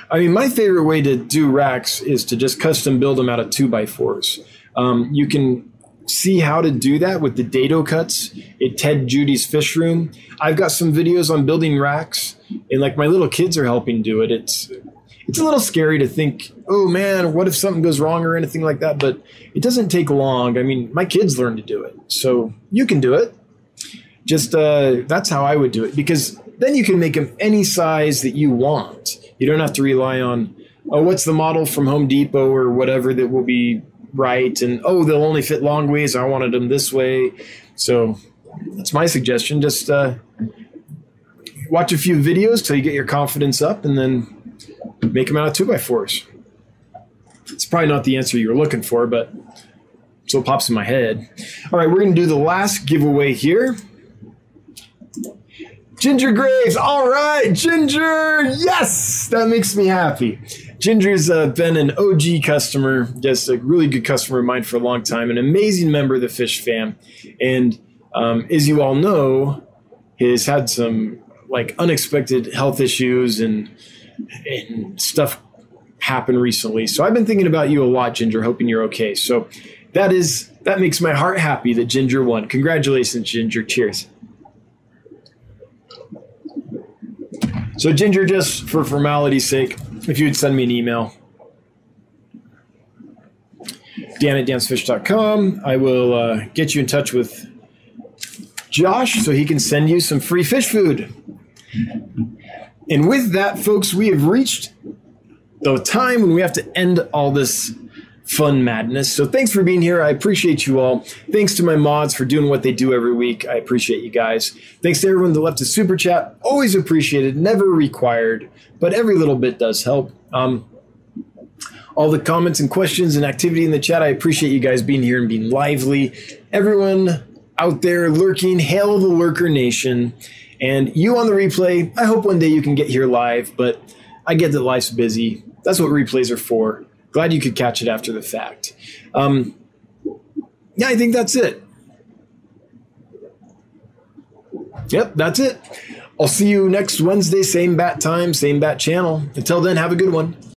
I mean, my favorite way to do racks is to just custom build them out of two by fours. Um, you can see how to do that with the dado cuts at Ted Judy's Fish Room. I've got some videos on building racks, and like my little kids are helping do it. It's it's a little scary to think, oh man, what if something goes wrong or anything like that? But it doesn't take long. I mean, my kids learn to do it, so you can do it. Just uh, that's how I would do it because then you can make them any size that you want. You don't have to rely on, oh, what's the model from Home Depot or whatever that will be right, and oh, they'll only fit long ways. I wanted them this way, so that's my suggestion. Just uh, watch a few videos till you get your confidence up, and then make them out of two by fours. It's probably not the answer you were looking for, but so it pops in my head. All right, we're going to do the last giveaway here. Ginger Graves. All right, Ginger. Yes, that makes me happy. Ginger's uh, been an OG customer, just a really good customer of mine for a long time, an amazing member of the Fish fam. And um, as you all know, has had some like unexpected health issues and, and stuff happened recently. So I've been thinking about you a lot, Ginger, hoping you're okay. So that is that makes my heart happy that Ginger won. Congratulations, Ginger. Cheers. So Ginger, just for formality's sake, if you would send me an email, dan at dansfish.com, I will uh, get you in touch with Josh so he can send you some free fish food. And with that, folks, we have reached the time when we have to end all this fun madness. So thanks for being here. I appreciate you all. Thanks to my mods for doing what they do every week. I appreciate you guys. Thanks to everyone that left a super chat. Always appreciated, never required, but every little bit does help. Um, all the comments and questions and activity in the chat. I appreciate you guys being here and being lively. Everyone out there lurking, hail the lurker nation. And you on the replay, I hope one day you can get here live, but I get that life's busy. That's what replays are for. Glad you could catch it after the fact. Um, yeah, I think that's it. Yep, that's it. I'll see you next Wednesday, same bat time, same bat channel. Until then, have a good one.